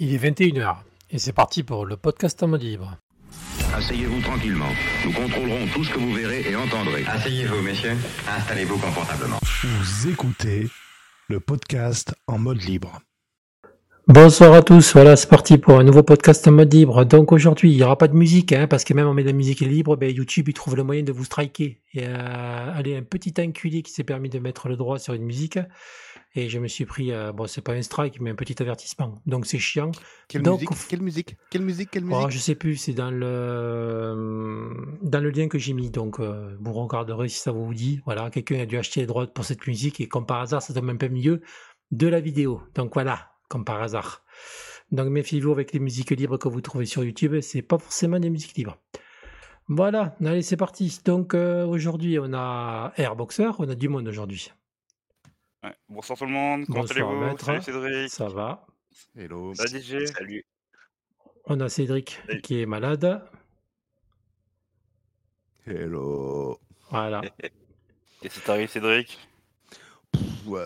Il est 21h et c'est parti pour le podcast en mode libre. Asseyez-vous tranquillement. Nous contrôlerons tout ce que vous verrez et entendrez. Asseyez-vous, messieurs. Installez-vous confortablement. Vous écoutez le podcast en mode libre. Bonsoir à tous, voilà c'est parti pour un nouveau podcast en mode libre. Donc aujourd'hui il n'y aura pas de musique, hein, parce que même on met de la musique libre, ben, YouTube il trouve le moyen de vous striker. Et euh, allez, un petit enculé qui s'est permis de mettre le droit sur une musique, et je me suis pris, euh, bon c'est pas un strike, mais un petit avertissement. Donc c'est chiant. Quelle Donc, musique? Quelle musique? Quelle musique? Quelle musique? Oh, je sais plus, c'est dans le dans le lien que j'ai mis, donc euh, vous regarderez si ça vous dit. Voilà, quelqu'un a dû acheter les droits pour cette musique et comme par hasard, ça tombe un peu milieu de la vidéo. Donc voilà, comme par hasard. Donc méfiez-vous avec les musiques libres que vous trouvez sur YouTube, c'est pas forcément des musiques libres. Voilà, allez c'est parti. Donc euh, aujourd'hui on a Airboxer, on a du monde aujourd'hui. Ouais. Bonsoir tout le monde, comment Bonsoir, allez-vous? Salut Cédric, Ça va? Hello. salut DJ. Salut. On a Cédric Salut. qui est malade. Hello. Voilà. Et c'est arrivé Cédric? Pff,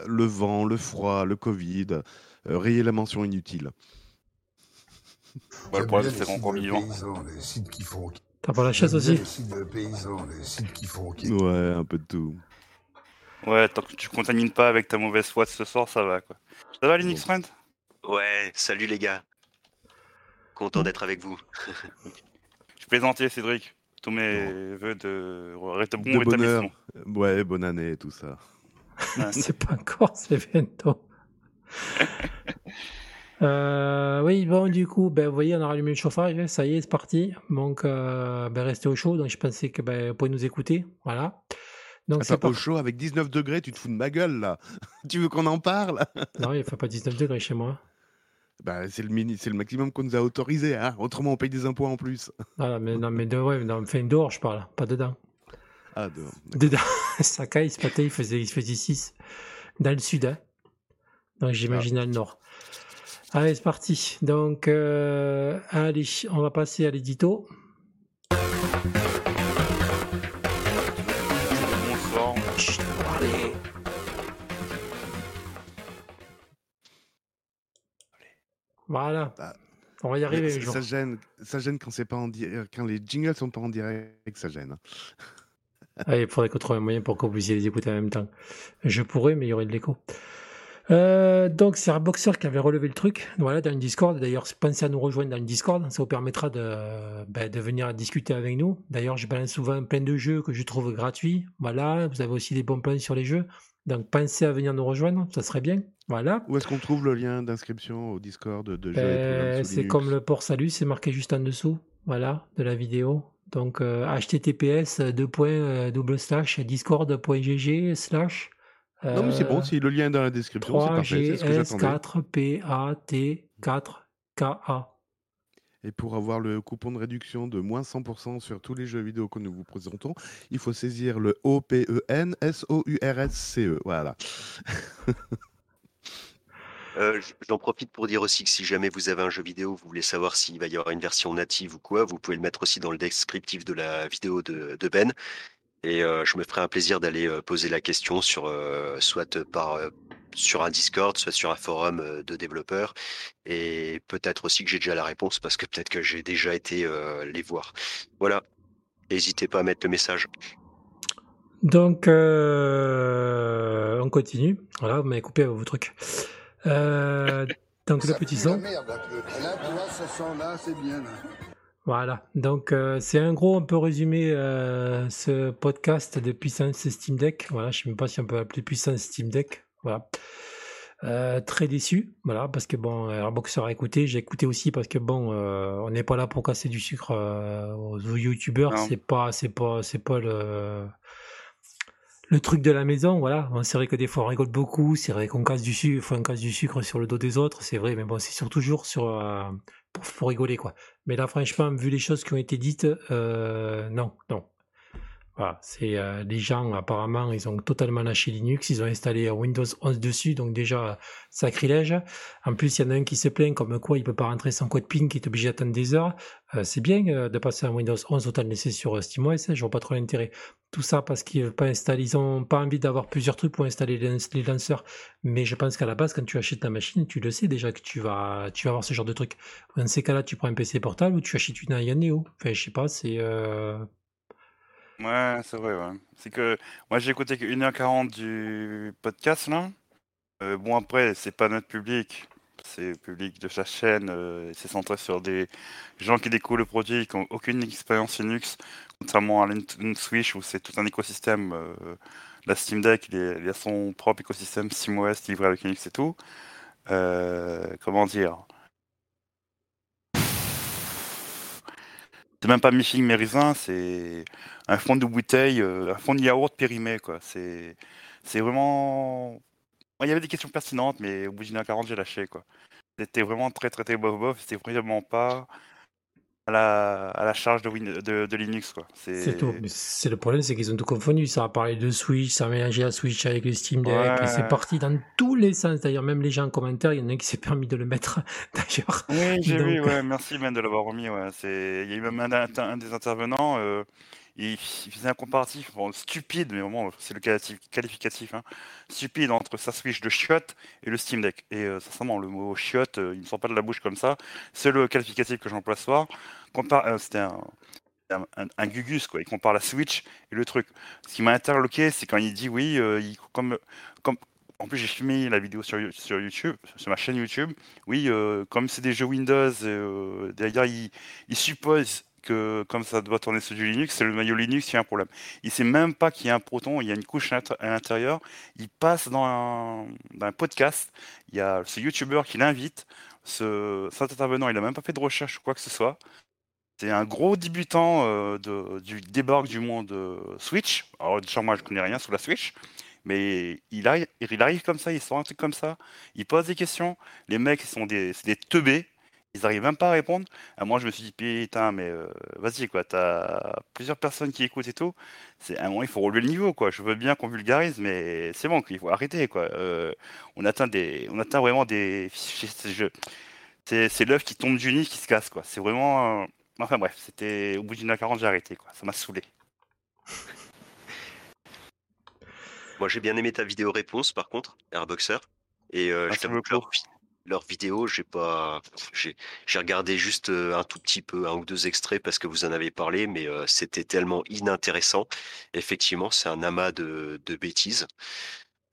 le vent, le froid, le Covid. euh, rayer la mention inutile. Bah, Le problème c'est qu'on vivant. Paysans, les sites qui font. T'as pas la bien aussi? Les sites de paysans, les sites qui font. Ouais, un peu de tout. Ouais, tant que tu contamines pas avec ta mauvaise foi de ce soir, ça va quoi. Ça va Linux Friend Ouais, salut les gars. Content d'être avec vous. Je plaisantais Cédric. Tous mes vœux de ré- bon De bonheur. Ouais, bonne année, tout ça. c'est pas encore, c'est bientôt. Euh, oui, bon, du coup, ben, vous voyez, on a rallumé le chauffage, hein, ça y est, c'est parti. Donc, euh, ben, restez au chaud. Donc, je pensais que ben, vous pouvez nous écouter. Voilà. Donc, c'est Attends, au parti. chaud avec 19 degrés, tu te fous de ma gueule là. tu veux qu'on en parle? Non, il fait pas 19 degrés chez moi. Bah, c'est le mini, c'est le maximum qu'on nous a autorisé, hein. Autrement, on paye des impôts en plus. Voilà, mais non, mais de, ouais, non, enfin, dehors, je parle, pas dedans. Ah, de- Dedans, Sakai, ce matin, il faisait, il faisait 6 dans le sud. Hein. Donc, j'imagine dans le nord. Allez, c'est parti. Donc, euh, allez, on va passer à l'édito. Voilà. Ah. On va y arriver ça, gêne, ça gêne quand c'est pas en euh, quand les jingles sont pas en direct, ça gêne. Il faudrait qu'on trouve un moyen pour que vous puissiez les écouter en même temps. Je pourrais, mais il y aurait de l'écho. Euh, donc, c'est un boxeur qui avait relevé le truc. Voilà, dans le Discord. D'ailleurs, pensez à nous rejoindre dans le Discord. Ça vous permettra de, ben, de venir discuter avec nous. D'ailleurs, je balance souvent plein de jeux que je trouve gratuits. Voilà, vous avez aussi des bons plans sur les jeux. Donc, pensez à venir nous rejoindre. Ça serait bien. Voilà. Où est-ce qu'on trouve le lien d'inscription au Discord de Euh, c'est comme le port salut, c'est marqué juste en dessous, voilà, de la vidéo. Donc euh, https euh, slash discord.gg slash Non, mais c'est bon, euh, si le lien est dans la description, c'est parfait. C'est ce que j'attendais. 3GS4PAT4KA. Et pour avoir le coupon de réduction de moins 100% sur tous les jeux vidéo que nous vous présentons, il faut saisir le E O-P-E-N-S-O-U-R-S-C-E. Voilà. Euh, J'en profite pour dire aussi que si jamais vous avez un jeu vidéo, vous voulez savoir s'il va y avoir une version native ou quoi, vous pouvez le mettre aussi dans le descriptif de la vidéo de, Ben. Et euh, je me ferai un plaisir d'aller euh, poser la question sur euh, soit par euh, sur un Discord, soit sur un forum de développeurs. Et peut-être aussi que j'ai déjà la réponse parce que peut-être que j'ai déjà été les voir. Voilà. N'hésitez pas à mettre le message. Donc on continue. Voilà, vous m'avez coupé vos trucs. Euh, donc le Ça petit son. merde, un peu. Et là, tu vois, ça sent là, c'est bien. Là. Voilà, donc euh, c'est un gros, on peut résumer euh, ce podcast de puissance Steam Deck. Voilà, je sais même pas si on peut appeler puissance Steam Deck. Voilà. Euh, très déçu, voilà, parce que bon, Airboxer a écouté, j'ai écouté aussi parce que bon, euh, on n'est pas là pour casser du sucre euh, aux, youtubeurs, c'est pas, c'est pas, c'est pas le le truc de la maison, voilà. C'est vrai que des fois on rigole beaucoup, c'est vrai qu'on casse du sucre, on casse du sucre sur le dos des autres, c'est vrai, mais bon, c'est surtout toujours sur euh, pour, pour rigoler quoi. Mais là, franchement, vu les choses qui ont été dites, euh, non, non. Voilà, c'est euh, les gens apparemment ils ont totalement lâché Linux, ils ont installé Windows 11 dessus, donc déjà sacrilège. En plus, il y en a un qui se plaint comme quoi il peut pas rentrer son code PIN, qui est obligé d'attendre des heures. Euh, c'est bien euh, de passer à Windows 11, autant le laisser sur SteamOS, hein, je vois pas trop l'intérêt. Tout ça parce qu'ils veulent pas installer, ils ont pas envie d'avoir plusieurs trucs pour installer les, lanceurs. Mais je pense qu'à la base, quand tu achètes ta machine, tu le sais déjà que tu vas, tu vas avoir ce genre de truc. Dans ces cas-là, tu prends un PC portable ou tu achètes une Aya Neo. Enfin, je sais pas, c'est Ouais, c'est vrai, ouais. C'est que moi j'ai écouté que 1h40 du podcast là. Euh, bon après, c'est pas notre public, c'est le public de sa chaîne, euh, c'est centré sur des gens qui découvrent le produit, qui n'ont aucune expérience Linux, contrairement à Switch où c'est tout un écosystème. euh, la Steam Deck, il, a son propre écosystème SteamOS livré avec Linux et tout. Comment dire? C'est même pas mi-figue, mi-raisin, c'est un fond de bouteille, euh, un fond de yaourt périmé, quoi. C'est, c'est vraiment. Il y avait des questions pertinentes, mais au bout d'une heure 40, j'ai lâché, quoi. C'était vraiment très, très, très bof bof. C'était vraiment pas à la, à la charge de, Win- de, de Linux, quoi. C'est tout. C'est. Mais c'est le problème, c'est qu'ils ont tout confondu. Ça a parlé de Switch, ça a mélangé la Switch avec le Steam Deck, et c'est parti dans tous les sens. D'ailleurs, même les gens en commentaire, il y en a un qui s'est permis de le mettre, d'ailleurs. Oui, j'ai vu, ouais, merci Ben de l'avoir remis, ouais. C'est... Il y a eu même un, un- un des intervenants, euh, il, faisait un comparatif, bon, stupide, mais vraiment, c'est le qualifi- qualificatif, hein, stupide entre sa Switch de chiotte et le Steam Deck. Et euh, sincèrement, le mot chiotte, euh, il ne sort pas de la bouche comme ça. C'est le qualificatif que j'emploie ce soir. Euh, c'était un, un, gugus, quoi. Il compare la Switch et le truc. Ce qui m'a interloqué, c'est quand il dit oui, euh, il- comme, comme, en plus, j'ai filmé la vidéo sur, sur YouTube, sur ma chaîne YouTube. Oui, comme c'est des jeux Windows, derrière, il, il suppose que comme ça doit tourner sur du Linux, c'est le noyau Linux qui a un problème. Il sait même pas qu'il y a un Proton, il y a une couche à l'int- à l'intérieur. Il passe dans un, podcast. Il y a ce YouTuber qui l'invite. Ce, cet intervenant, il a même pas fait de recherche ou quoi que ce soit. C'est un gros débutant euh, du débarque du monde euh, Switch. Alors, déjà, moi, je connais rien sur la Switch. Mais il arrive, il arrive comme ça, il sort un truc comme ça, il pose des questions. Les mecs, ils sont des, des teubés, ils arrivent même pas à répondre. À moi, je me suis dit, putain, mais euh, vas-y, quoi, t'as plusieurs personnes qui écoutent et tout. C'est à un moment, il faut relever le niveau, quoi. Je veux bien qu'on vulgarise, mais c'est bon, il faut arrêter, quoi. Euh, on atteint des, on atteint vraiment des, c'est l'œuf qui tombe du nid qui se casse, quoi. C'est vraiment, euh, enfin bref, c'était au bout d'une heure 40, j'ai arrêté, quoi. Ça m'a saoulé. Moi, j'ai bien aimé ta vidéo réponse, par contre, Airboxer. Et euh, je t'avoue que leur, vi- leur vidéo, j'ai pas, j'ai, regardé juste euh, un tout petit peu, un ou deux extraits parce que vous en avez parlé, mais euh, c'était tellement inintéressant. Effectivement, c'est un amas de, de bêtises.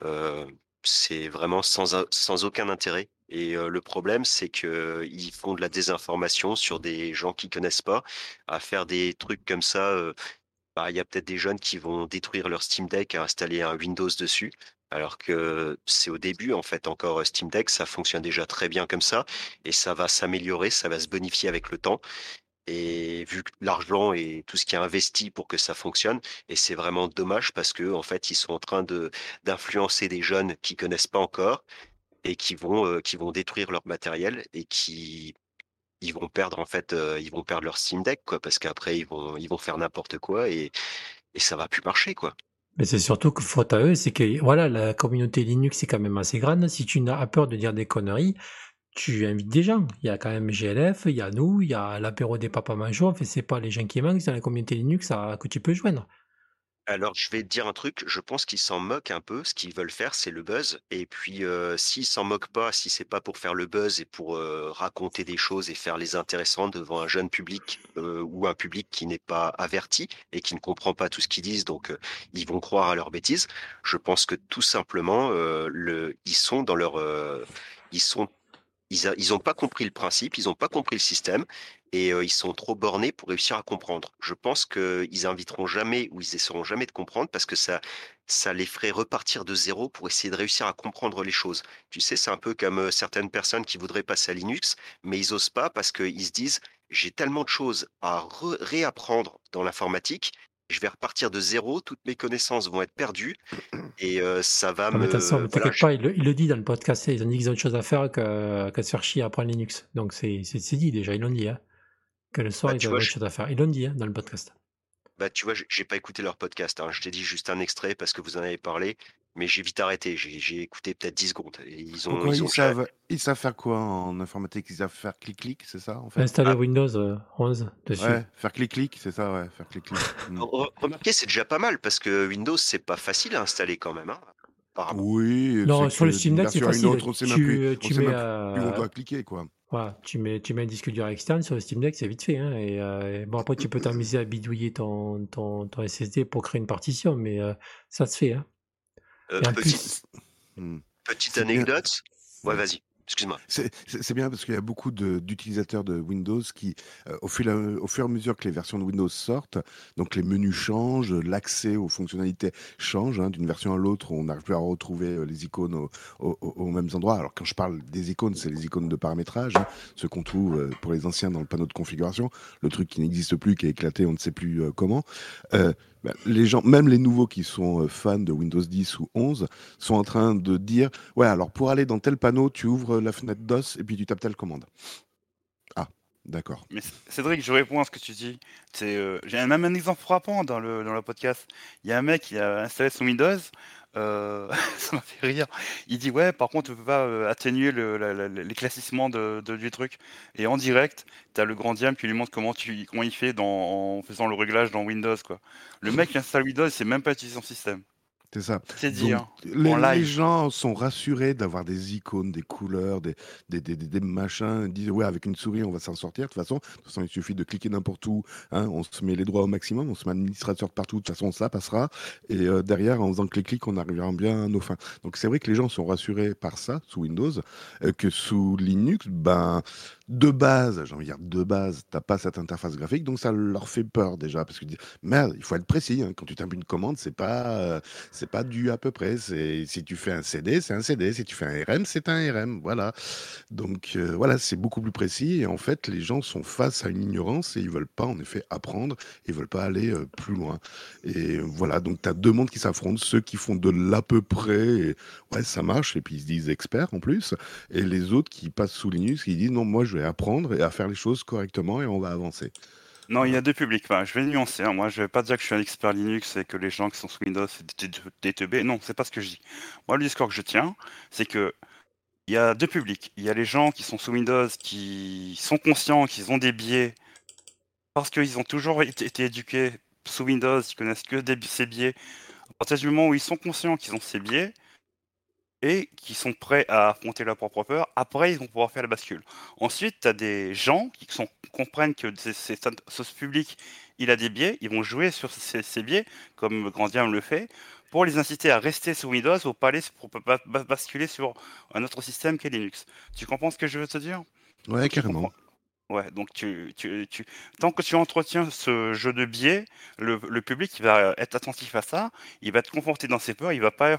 Euh, c'est vraiment sans, sans aucun intérêt. Et le problème, c'est que ils font de la désinformation sur des gens qui connaissent pas, à faire des trucs comme ça. bah, il y a peut-être des jeunes qui vont détruire leur Steam Deck à installer un Windows dessus, alors que c'est au début, en fait, encore euh, Steam Deck, ça fonctionne déjà très bien comme ça, et ça va s'améliorer, ça va se bonifier avec le temps. Et vu que l'argent et tout ce qui est investi pour que ça fonctionne, et c'est vraiment dommage parce que en fait, ils sont en train d'influencer des jeunes qui connaissent pas encore et qui vont euh, qui vont détruire leur matériel et qui ils vont perdre en fait euh, ils vont perdre leur Steam Deck parce qu'après ils vont ils vont faire n'importe quoi et et ça va plus marcher quoi. Mais c'est surtout que faute à eux, c'est que voilà, la communauté Linux est quand même assez grande. Si tu n'as peur de dire des conneries, tu invites des gens. Il y a quand même GLF, il y a nous, il y a l'apéro des papas manchots. En fait, c'est pas les gens qui manquent, c'est la communauté Linux à- que tu peux joindre. Alors, je vais dire un truc, je pense qu'ils s'en moquent un peu. Ce qu'ils veulent faire, c'est le buzz. Et puis, euh, s'ils s'en moquent pas, si c'est pas pour faire le buzz et pour raconter des choses et faire les intéressants devant un jeune public ou un public qui n'est pas averti et qui ne comprend pas tout ce qu'ils disent, donc ils vont croire à leurs bêtises. Je pense que tout simplement, le, ils sont dans leur, ils sont, ils, a- ils ont pas compris le principe, ils ont pas compris le système et euh, ils sont trop bornés pour réussir à comprendre. Je pense qu'ils inviteront jamais ou ils essaieront jamais de comprendre parce que ça, ça les ferait repartir de zéro pour essayer de réussir à comprendre les choses. Tu sais, c'est un peu comme euh, certaines personnes qui voudraient passer à Linux, mais ils osent pas parce qu'ils se disent j'ai tellement de choses à re- réapprendre dans l'informatique. Je vais repartir de zéro, toutes mes connaissances vont être perdues et euh, ça va Ah, mais me. mais voilà, t'inquiète je- pas, il, le- il le dit dans le podcast, ils ont dit qu'ils ont autre chose à faire que, que se faire chier à apprendre Linux. Donc c'est dit déjà, ils l'ont dit. Hein, que le soir, Bah, ils ont vois, autre je- chose à faire. Ils l'ont dit hein, dans le podcast. Bah, tu vois, j'ai j'ai pas écouté leur podcast, hein. Je t'ai dit juste un extrait parce que vous en avez parlé, mais j'ai vite arrêté. J'ai écouté peut-être 10 secondes et ils ont Pourquoi ils ils ont ja savent ils savent faire quoi en informatique? Ils savent faire clic-clic, c'est ça, en fait? Installer Ah. Windows euh, 11 dessus. Ouais, faire clic-clic, c'est ça, ouais, faire clic-clic. Re remarquez, c'est déjà pas mal parce que Windows, c'est pas facile à installer quand même, hein. Oui, Non, sur le Steam Deck, c'est une facile. autre, on sait même Tu, plus euh, on tu sait mets, même plus où on euh, doit cliquer, quoi. voilà, tu mets, tu mets un disque dur externe sur le Steam Deck, c'est vite fait. hein, et, euh, et bon, après, tu peux t'amuser à bidouiller ton, ton, ton SSD pour créer une partition, mais euh, ça se fait. Hein. Euh, petite plus, petite C'est bien. anecdote. Ouais, vas-y, excuse-moi. C'est bien parce qu'il y a beaucoup d'utilisateurs de, Windows qui, euh, au, fur et à, au fur et à mesure que les versions de Windows sortent, donc les menus changent, l'accès aux fonctionnalités change. hein, D'une version à l'autre, on n'arrive plus à retrouver euh, les icônes au- au- au- aux mêmes endroits. Alors quand je parle des icônes, c'est les icônes de paramétrage, hein, ceux qu'on trouve euh, pour les anciens dans le panneau de configuration, le truc qui n'existe plus, qui est éclaté, on ne sait plus euh, comment. Bah, les gens, même les nouveaux qui sont euh, fans de Windows 10 ou 11, sont en train de dire Ouais, alors pour aller dans tel panneau, tu ouvres la fenêtre DOS et puis tu tapes telle commande. Ah, d'accord. Mais Cédric, je réponds à ce que tu dis. Euh, j'ai même un exemple frappant dans le podcast. Il y a un mec qui a installé son Windows. Euh, ça m'a fait rire. Il dit ouais, par contre, tu peux pas atténuer l'éclaircissement de, du truc. Et en direct, tu as le grand diable qui lui montre comment, tu, comment il fait en faisant le réglage dans Windows. Le mec qui installe Windows, sait même pas utiliser son système. C'est ça. C'est hein. les, les gens sont rassurés d'avoir des icônes, des couleurs, des, des, des, des- des machins. Ils disent, ouais, avec une souris, on va s'en sortir. De toute façon, de toute façon, il suffit de cliquer n'importe où. hein, on se met les droits au maximum, on se met administrateur de partout. De toute façon, ça passera. Et euh, derrière, en faisant clic-clic, on arrivera bien à nos fins. Donc, c'est vrai que les gens sont rassurés par ça, sous Windows, euh, que sous Linux, ben, de base, j'ai envie de dire de base, t'as pas cette interface graphique, donc ça leur fait peur déjà, parce que merde, il faut être précis. hein, quand tu tapes une commande, c'est pas, euh, c'est pas du à peu près. Si tu fais un CD, c'est un CD. Si tu fais un RM, c'est un RM. Voilà. Donc euh, voilà, c'est beaucoup plus précis. Et en fait, les gens sont face à une ignorance et ils veulent pas, en effet, apprendre. Ils veulent pas aller euh, plus loin. Et voilà, donc tu as deux mondes qui s'affrontent. Ceux qui font de l'à peu près, et ouais, ça marche, et puis ils se disent experts en plus. Et les autres qui passent sous Linux, qui disent non, moi je vais apprendre et à faire les choses correctement et on va avancer. Non, il y a deux publics. Je vais nuancer. hein. Moi, je vais pas dire que je suis un expert Linux et que les gens qui sont sous Windows, c'est des teubés. Non, c'est pas ce que je dis. Moi, le discours que je tiens, c'est que il y a deux publics. Il y a les gens qui sont sous Windows, qui sont conscients qu'ils ont des biais parce qu'ils ont toujours été, éduqués sous Windows, ils connaissent que des, ces biais. À partir du moment où ils sont conscients qu'ils ont ces biais et qui sont prêts à affronter leur propre peur, après, ils vont pouvoir faire la bascule. Ensuite, tu as des gens qui sont, comprennent que ce public, il a des biais, ils vont jouer sur ces, ces biais, comme Grandian le fait, pour les inciter à rester sous Windows ou pas aller pour basculer sur un autre système qu'est Linux. Tu comprends ce que je veux te dire? Ouais, carrément. Ouais, donc tu, tu, tu, tant que tu entretiens ce jeu de biais, le, le public il va être attentif à ça, il va être conforté dans ses peurs, il va pas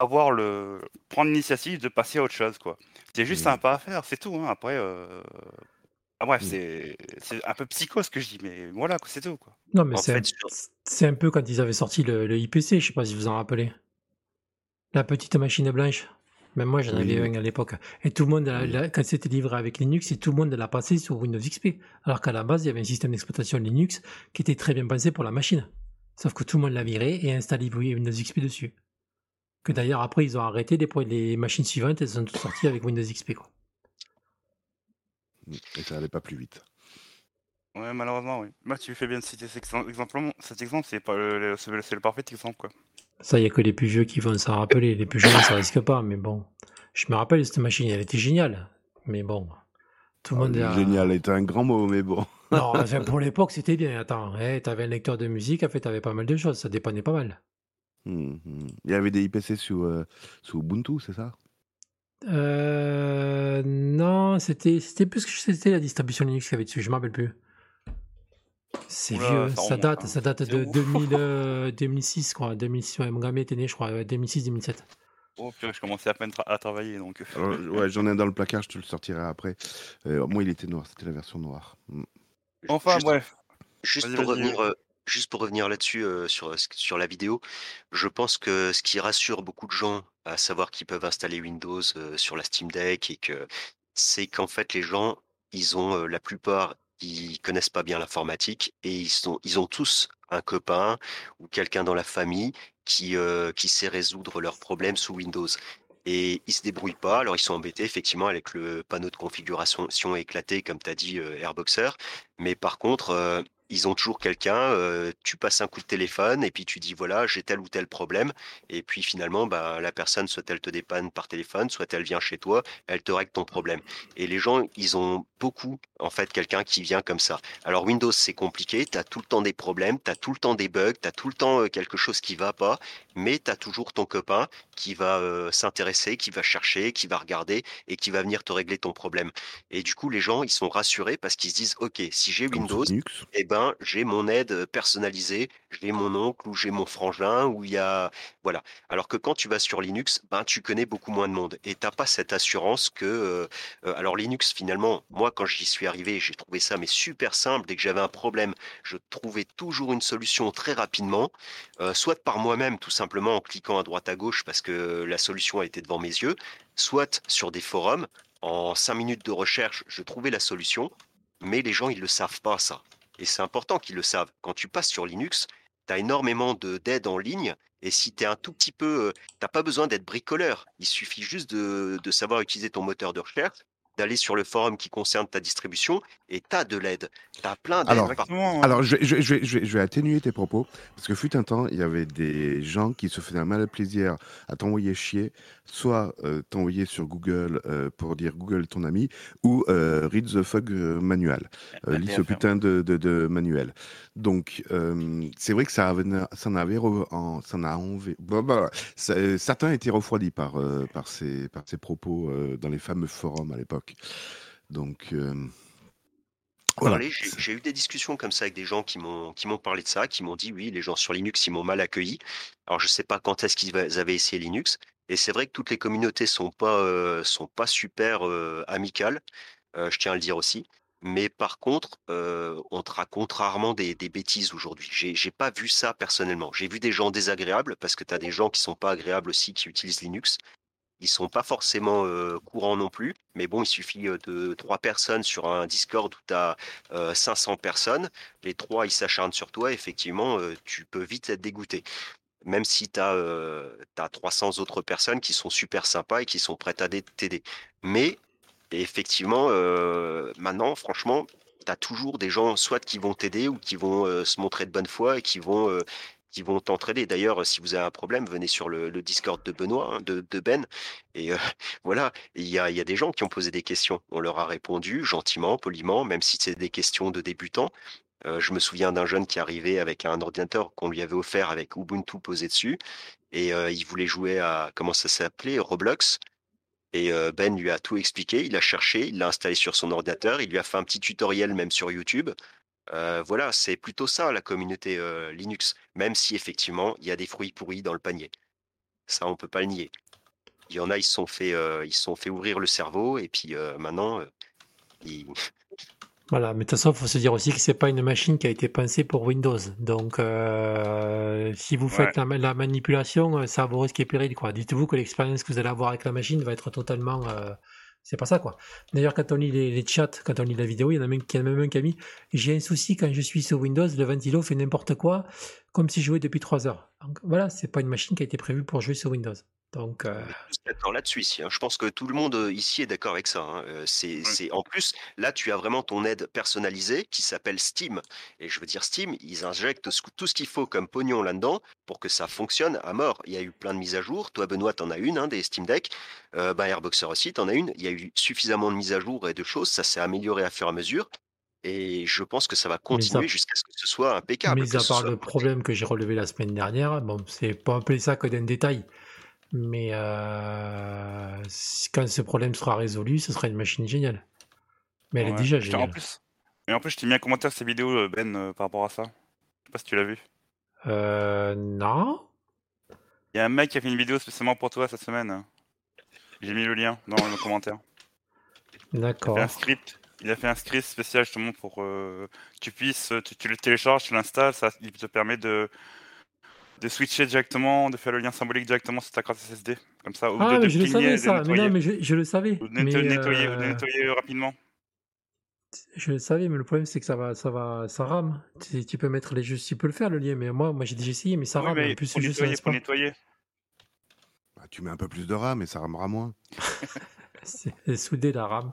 avoir le prendre l'initiative de passer à autre chose quoi. C'est juste Mmh. un pas à faire, c'est tout. Hein. Après, euh... ah, bref, Mmh. c'est c'est un peu psycho ce que je dis, mais voilà, quoi, c'est tout quoi. Non, mais c'est un, fait, peu quand ils avaient sorti le, le IPC, je sais pas si vous en rappelez. La petite machine blanche. Même moi, j'en avais Oui. un à l'époque. Et tout le monde, l'a- Oui. l'a- quand c'était livré avec Linux, et tout le monde l'a passé sur Windows XP. Alors qu'à la base, il y avait un système d'exploitation Linux qui était très bien pensé pour la machine. Sauf que tout le monde l'a viré et installé Windows XP dessus. Que d'ailleurs, après, ils ont arrêté les, les machines suivantes, elles sont toutes sorties avec Windows XP. Quoi. Mmh. Et ça allait pas plus vite. Ouais, malheureusement, oui. Moi, tu fais bien de citer cet exemple. Cet exemple, c'est pas le, le- c'est le- parfait exemple quoi. Ça, il n'y a que les plus vieux qui vont s'en rappeler. Les plus jeunes, ça risque pas. Mais bon, je me rappelle, cette machine, elle était géniale. Mais bon, tout le Ah, monde a... Génial est un grand mot, mais bon. Non, enfin, pour l'époque, c'était bien. Attends, tu avais un lecteur de musique, en fait, tu avais pas mal de choses. Ça dépendait pas mal. Mmh, mmh. Il y avait des IPC sous, euh, sous Ubuntu, c'est ça? Euh, non, c'était c'était plus que c'était la distribution Linux qu'il y avait dessus. Je me rappelle plus. C'est vieux, ça date, hein. ça date de ouf. 2000, euh, 2006, quoi. 2006, ouais, mon gamin était né, je crois, 2006-2007. Oh, purée, je commençais à peine tra- à travailler donc. Alors, ouais, J'en ai un dans le placard, je te le sortirai après. Euh, moi, il était noir, c'était la version noire. Mmh. Enfin, Juste- bref. Juste Vas-y, pour vas-y. revenir, euh, juste pour revenir là-dessus sur la vidéo, je pense que ce qui rassure beaucoup de gens à savoir qu'ils peuvent installer Windows sur la Steam Deck et que c'est qu'en fait les gens, ils ont la plupart, qui connaissent pas bien l'informatique et ils ils ont tous un copain ou quelqu'un dans la famille qui, sait résoudre leurs problèmes sous Windows et ils se débrouillent pas. Alors ils sont embêtés effectivement avec le panneau de configuration éclaté comme tu as dit, Airboxer. Mais par contre, ils ont toujours quelqu'un, tu passes un coup de téléphone et puis tu dis: «Voilà, j'ai tel ou tel problème» et puis finalement, bah, la personne soit elle te dépanne par téléphone, soit elle vient chez toi, elle te règle ton problème et les gens, ils ont beaucoup, en fait, quelqu'un qui vient comme ça. Alors Windows, c'est compliqué, tu as tout le temps des problèmes, tu as tout le temps des bugs, tu as tout le temps, quelque chose qui va pas, mais tu as toujours ton copain qui va, s'intéresser, qui va chercher, qui va regarder et qui va venir te régler ton problème et du coup, les gens, ils sont rassurés parce qu'ils se disent: «OK, si j'ai Windows Linux. et ben, j'ai mon aide, personnalisée, j'ai mon oncle ou j'ai mon frangin où il y a» voilà. Alors que quand tu vas sur Linux, ben, tu connais beaucoup moins de monde et tu as pas cette assurance que, alors Linux finalement, moi quand j'y suis arrivé, j'ai trouvé ça mais super simple. Dès que j'avais un problème, je trouvais toujours une solution très rapidement, soit par moi-même tout simplement en cliquant à droite à gauche parce que la solution était devant mes yeux, soit sur des forums. En 5 minutes de recherche, je trouvais la solution, mais les gens ils le savent pas ça et c'est important qu'ils le savent. Quand tu passes sur Linux, tu as énormément de d'aide en ligne et si tu es un tout petit peu, heu, tu pas besoin d'être bricoleur. Il suffit juste de savoir utiliser ton moteur de recherche, d'aller sur le forum qui concerne ta distribution et tu as de l'aide. Tu as plein d'aides Alors alors je vais je vais je vais je vais je vais atténuer tes propos parce que fut un temps, il y avait des gens qui se faisaient un malin plaisir à t'envoyer chier, soit, heu, t'envoyer sur Google, heu, pour dire: «Google ton ami» ou, heu, read the fuck, manual, lis ce putain de de de manuel. Donc c'est vrai que ça avait ça en avait re en ça en a envé bah bah, heu, certains étaient refroidis par, par ces par ces propos, dans les fameux forums à l'époque. Donc voilà, Parler, j'ai eu des discussions comme ça avec des gens qui m'ont qui m'ont parlé de ça, qui m'ont dit: «Oui, les gens sur Linux, ils m'ont mal accueilli». Alors je sais pas quand est-ce qu'ils va avaient essayé Linux et c'est vrai que toutes les communautés sont pas, heu, sont pas super, heu, amicales, je tiens à le dire aussi. Mais par contre, on te raconte rarement des des bêtises aujourd'hui. J'ai j'ai pas vu ça personnellement. J'ai vu des gens désagréables parce que tu as des gens qui sont pas agréables aussi qui utilisent Linux. Ils sont pas forcément, courants non plus, mais bon, il suffit, de 3 personnes sur un Discord où tu as, heu, 500 personnes. Les 3 ils s'acharnent sur toi, effectivement, tu peux vite être dégoûté. Même si tu as, as 300 autres personnes qui sont super sympas et qui sont prêtes à t'aider. Mais effectivement, maintenant franchement, tu as toujours des gens soit qui vont t'aider ou qui vont, se montrer de bonne foi et qui vont, qui vont t'entraider. D'ailleurs, si vous avez un problème, venez sur le Discord de Benoît, hein, de Ben et heu, voilà, il y a des gens qui ont posé des questions. On leur a répondu gentiment, poliment, même si c'est des questions de débutants. Heu, je me souviens d'un jeune qui arrivait avec un ordinateur qu'on lui avait offert avec Ubuntu posé dessus et heu, il voulait jouer à comment ça s'appelait? Roblox et Ben lui a tout expliqué. Il a cherché, il l'a installé sur son ordinateur, il lui a fait un petit tutoriel même sur YouTube. Voilà, c'est plutôt ça la communauté, Linux, même si effectivement il y a des fruits pourris dans le panier. Ça, on peut pas le nier. Il y en a, ils se sont fait, ils se sont fait ouvrir le cerveau et puis, maintenant, ils Voilà, mais de toute façon, il faut se dire aussi que c'est pas une machine qui a été pensée pour Windows. Donc, euh, si vous Ouais. faites la, ma- la manipulation, euh, ça a vos risques et périls, quoi. Dites-vous que l'expérience que vous allez avoir avec la machine va être totalement... euh, c'est pas ça, quoi. D'ailleurs, quand on lit les, chats, quand on lit la vidéo, il y en a même, il y en a même un qui a mis « J'ai un souci quand je suis sur Windows, le ventilo fait n'importe quoi, comme si je jouais depuis 3 heures. » Donc, voilà, c'est pas une machine qui a été prévue pour jouer sur Windows. Donc, euh, là-dessus ici, hein. Je pense que tout le monde, heu, ici est d'accord avec ça, hein. Heu, c'est c'est en plus, là, tu as vraiment ton aide personnalisée qui s'appelle Steam et je veux dire Steam, ils injectent tout ce qu'il faut comme pognon là-dedans pour que ça fonctionne à mort. Il y a eu plein de mises à jour. Toi, Benoît, tu en as une, hein, des Steam Deck. Bah, Airboxer aussi, tu en as une. Il y a eu suffisamment de mises à jour et de choses. Ça s'est amélioré à fur et à mesure et je pense que ça va Mais continuer jusqu'à ce que ce soit impeccable, Mis que à part le problème que j'ai relevé la semaine dernière, bon, c'est pas appeler ça que d'un détail, mais euh, quand ce problème sera résolu, ce sera une machine géniale. Mais elle est déjà en géniale. plus, et en plus, je t'ai mis un commentaire sur ces vidéos, euh, Ben, euh, par rapport à ça. Je sais pas si tu l'as vu. Euh, non Il y a un mec qui a fait une vidéo spécialement pour toi cette semaine. J'ai mis le lien dans le commentaire. Il a fait un D'accord. script. Il a fait un script spécial justement pour euh, que tu puisses, tu, tu le télécharges, tu l'installes, ça il te permet de, de switcher directement, de faire le lien symbolique directement sur ta carte SSD, comme ça, ou Ah, de, de mais je le savais ça. Mais nettoyer, non, mais je, je le savais. ou de net- Mais nettoyer, ou de euh, nettoyer rapidement. Je le savais, mais le problème c'est que ça va, ça va, ça rame. Tu, tu peux mettre les jeux, tu peux le faire le lien, mais moi, moi j'ai déjà essayé, mais ça Oui, rame. mais En plus, pour nettoyer, pour nettoyer. Bah, tu mets un peu plus de RAM et ça ramera moins. C'est soudé la RAM.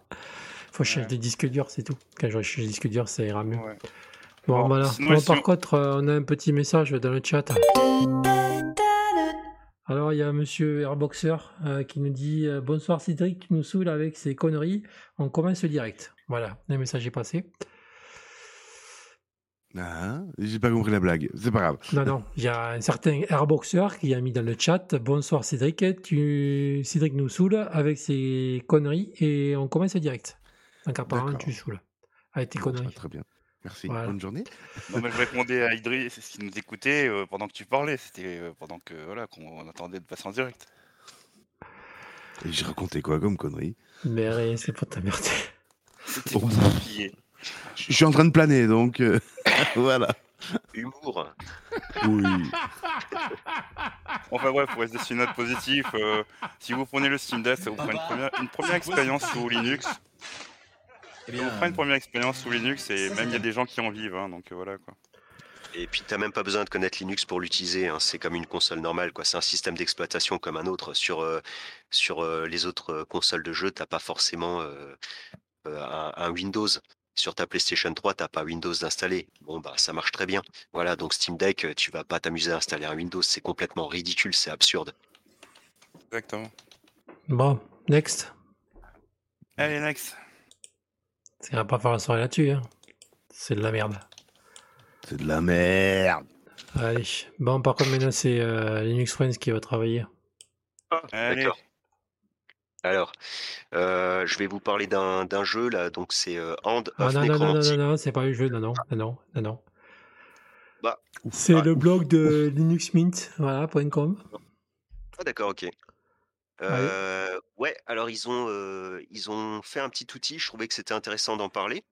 Faut changer Ouais. des disques durs, c'est tout. Quand je change des disques durs, ça ira mieux. Ouais. Bon, Bon, voilà. sinon, Bon, si par on- contre, euh, on a un petit message dans le chat. Alors, il y a monsieur Airboxer euh, qui nous dit euh, Bonsoir Cédric, tu nous saoules avec ces conneries. On commence le direct. Voilà, le message est passé. Ah, j'ai pas compris la blague. C'est pas grave. Non, non, il y a un certain Airboxer qui a mis dans le chat Bonsoir Cédric, tu... Cédric nous saoule avec ses conneries et on commence le direct. Donc, apparemment, tu saoules avec tes Bon, conneries. très bien. Merci. Voilà. Bonne journée. Non, mais je répondais à Idriss, c'est ce qui nous écoutait euh, pendant que tu parlais. C'était euh, pendant que voilà qu'on attendait de passer en direct. Et j'ai raconté quoi comme connerie? Mais c'est pour t'emmerder. C'était Oh. pour s'appuyer. Je suis en train de planer, donc euh, voilà. Humour. Oui. Enfin bref, pour rester sur une note positive, euh, si vous prenez le Steam Deck, ça vous fera une première, une première expérience sous Linux. Eh Ça vous fera une première expérience sous Linux et même il y a des gens qui en vivent, hein, donc euh, voilà quoi. Et puis t'as même pas besoin de connaître Linux pour l'utiliser. hein. C'est comme une console normale, quoi. C'est un système d'exploitation comme un autre. Sur euh, sur euh, les autres euh, consoles de jeu, t'as pas forcément euh, euh, un, un Windows. Sur ta PlayStation 3, t'as pas Windows d'installer. Bon bah ça marche très bien. Voilà, donc Steam Deck, euh, tu vas pas t'amuser à installer un Windows. C'est complètement ridicule, c'est absurde. Exactement. Bon, next. Allez, next. Ça va pas faire la soirée là-dessus. Hein. C'est de la merde. C'est de la merde. Allez. Bon, par contre, maintenant, c'est euh, Linux Friends qui va travailler. Allez. D'accord. Alors, euh, je vais vous parler d'un jeu là. Donc c'est euh, Hand Ah of non, non, non, non, non, non, c'est pas le jeu. Non, non, non, non, non, non. Bah, C'est ah, le blog de linuxmint, voilà, .com. Ah d'accord, ok. Ouais, alors ils ont, fait un petit outil, je trouvais que c'était intéressant d'en parler.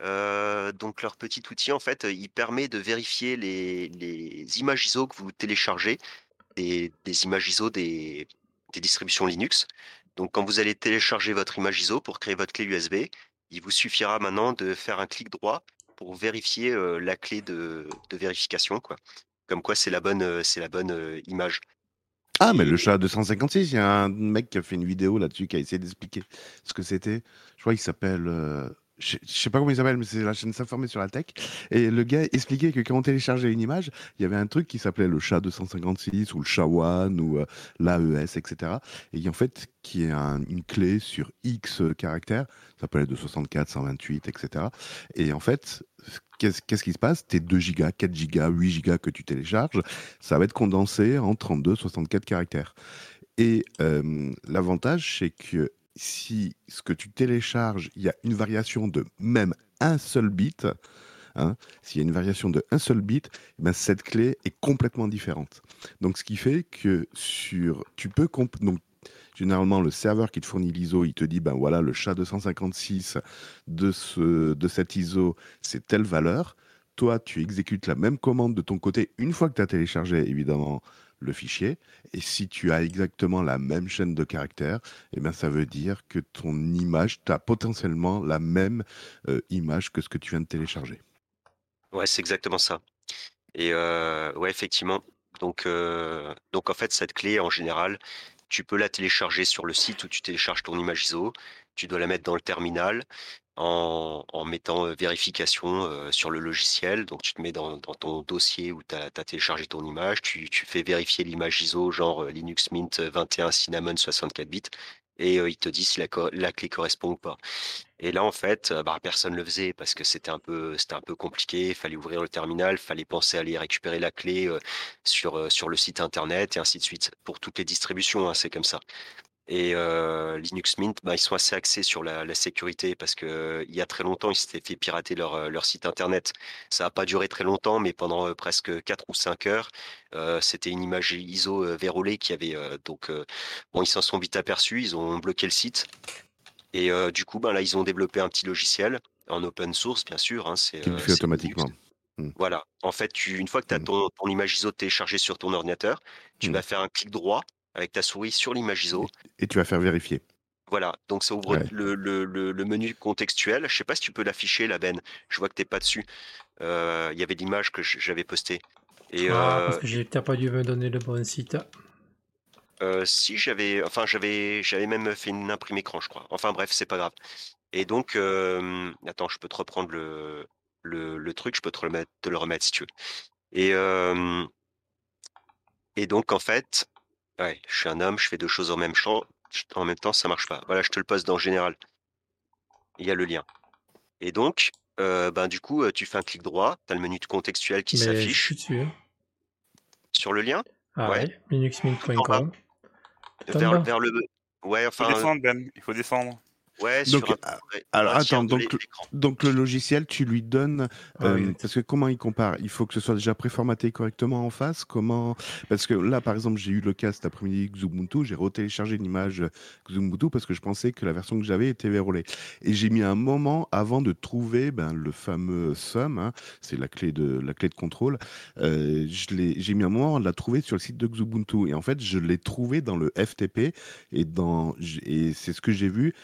Donc leur petit outil, en fait, il permet de vérifier les, images ISO que vous téléchargez, des, des images ISO des, distributions Linux. Donc quand vous allez télécharger votre image ISO pour créer votre clé USB, il vous suffira maintenant de faire un clic droit pour vérifier la clé de, vérification, quoi. Comme quoi c'est la bonne, image. Ah, mais le chat 256, il y a un mec qui a fait une vidéo là-dessus qui a essayé d'expliquer ce que c'était. Je crois qu'il s'appelle. Je sais pas comment il s'appelle, mais c'est la chaîne s'informer sur la tech. Et le gars expliquait que quand on téléchargeait une image, il y avait un truc qui s'appelait le chat 256 ou le chat one ou euh, l'AES, etc. Et en fait, qui est un- une clé sur X caractères, ça peut être de 64, 128, etc. Et en fait, qu'est-ce qu'est-ce qui se passe? Tes 2 gigas, 4 gigas, 8 gigas que tu télécharges, ça va être condensé en 32, 64 caractères. Et euh, l'avantage, c'est que si ce que tu télécharges, il y a une variation de même un seul bit, hein, s'il y a une variation de un seul bit, eh ben cette clé est complètement différente. Donc, ce qui fait que sur, tu peux donc généralement le serveur qui te fournit l'ISO, il te dit ben voilà le chat 256 de ce de cette ISO, c'est telle valeur. Toi, tu exécutes la même commande de ton côté une fois que tu as téléchargé évidemment le fichier. Et si tu as exactement la même chaîne de caractères, eh bien, ça veut dire que ton image, tu as potentiellement la même euh, image que ce que tu viens de télécharger. Ouais, c'est exactement ça. Et euh, ouais, effectivement. Donc, euh, donc en fait, cette clé, en général, tu peux la télécharger sur le site où tu télécharges ton image ISO. Tu dois la mettre dans le terminal en, en mettant euh, vérification euh, sur le logiciel. Donc, tu te mets dans, dans ton dossier où tu as, téléchargé ton image. Tu, tu fais vérifier l'image ISO, genre euh, Linux Mint 21 Cinnamon 64 bits. Et il te dit si la, clé correspond ou pas. Et là, en fait, bah, personne ne le faisait parce que c'était un peu, c'était un peu compliqué. Il fallait ouvrir le terminal, il fallait penser à aller récupérer la clé sur, sur le site internet et ainsi de suite. Pour toutes les distributions, hein, c'est comme ça. Et euh, Linux Mint, bah, ils sont assez axés sur la, la sécurité parce que euh, il y a très longtemps, ils s'étaient fait pirater leur, euh, leur site internet. Ça n'a pas duré très longtemps, mais pendant presque 4 ou 5 heures, euh, c'était une image ISO vérolée qui avait. euh, donc, bon, ils s'en sont vite aperçus, ils ont bloqué le site. Et du coup, ben là, ils ont développé un petit logiciel en open source, bien sûr. Hein, c'est, Qui le fait automatiquement. Linux. Voilà. En fait, tu, une fois que tu as Mm. ton, ton image ISO téléchargée sur ton ordinateur, tu Mm. vas faire un clic droit avec ta souris sur l'image ISO. Et tu vas faire vérifier. Voilà, donc ça ouvre Ouais. le, le- le- le menu contextuel. Je sais pas si tu peux l'afficher, la Ben. Je vois que t'es pas dessus. Euh, Il y avait l'image que j'avais postée. Et Ah, euh, parce que j'ai peut-être pas dû me donner le bon site. euh, si j'avais, enfin j'avais, j'avais même fait une imprime écran, je crois. Enfin bref, c'est pas grave. Et donc, euh, attends, je peux te reprendre le, le, le truc, je peux te, remettre, te le remettre si tu veux. Et, euh, et donc en fait, ouais, je suis un homme, je fais deux choses en même champ, en même temps, ça marche pas. Voilà, je te le poste dans général. Il y a le lien. Et donc, euh, ben, du coup, euh, tu fais un clic droit, tu as le menu de contextuel qui Mais je s'affiche hein. sur le lien, Ah Ouais. ouais, linuxmint.com. Vers, vers le. Ouais, Il faut descendre, Ben. Il faut descendre. Ouais, Donc, sur un- ah, alors, un attends, de donc, le logiciel, tu lui donnes Ah euh, oui. parce que comment il compare? Il faut que ce soit déjà préformaté correctement en face? Comment? Parce que là, par exemple, j'ai eu le cas cet après-midi Xubuntu, j'ai retéléchargé une image Xubuntu parce que je pensais que la version que j'avais était verrouillée. Et j'ai mis un moment avant de trouver ben, le fameux sum, hein, c'est la clé de la clé de contrôle. Euh, je l'ai- j'ai mis un moment à la trouver sur le site de Xubuntu et en fait, je l'ai trouvé dans le FTP et dans et c'est ce que j'ai vu.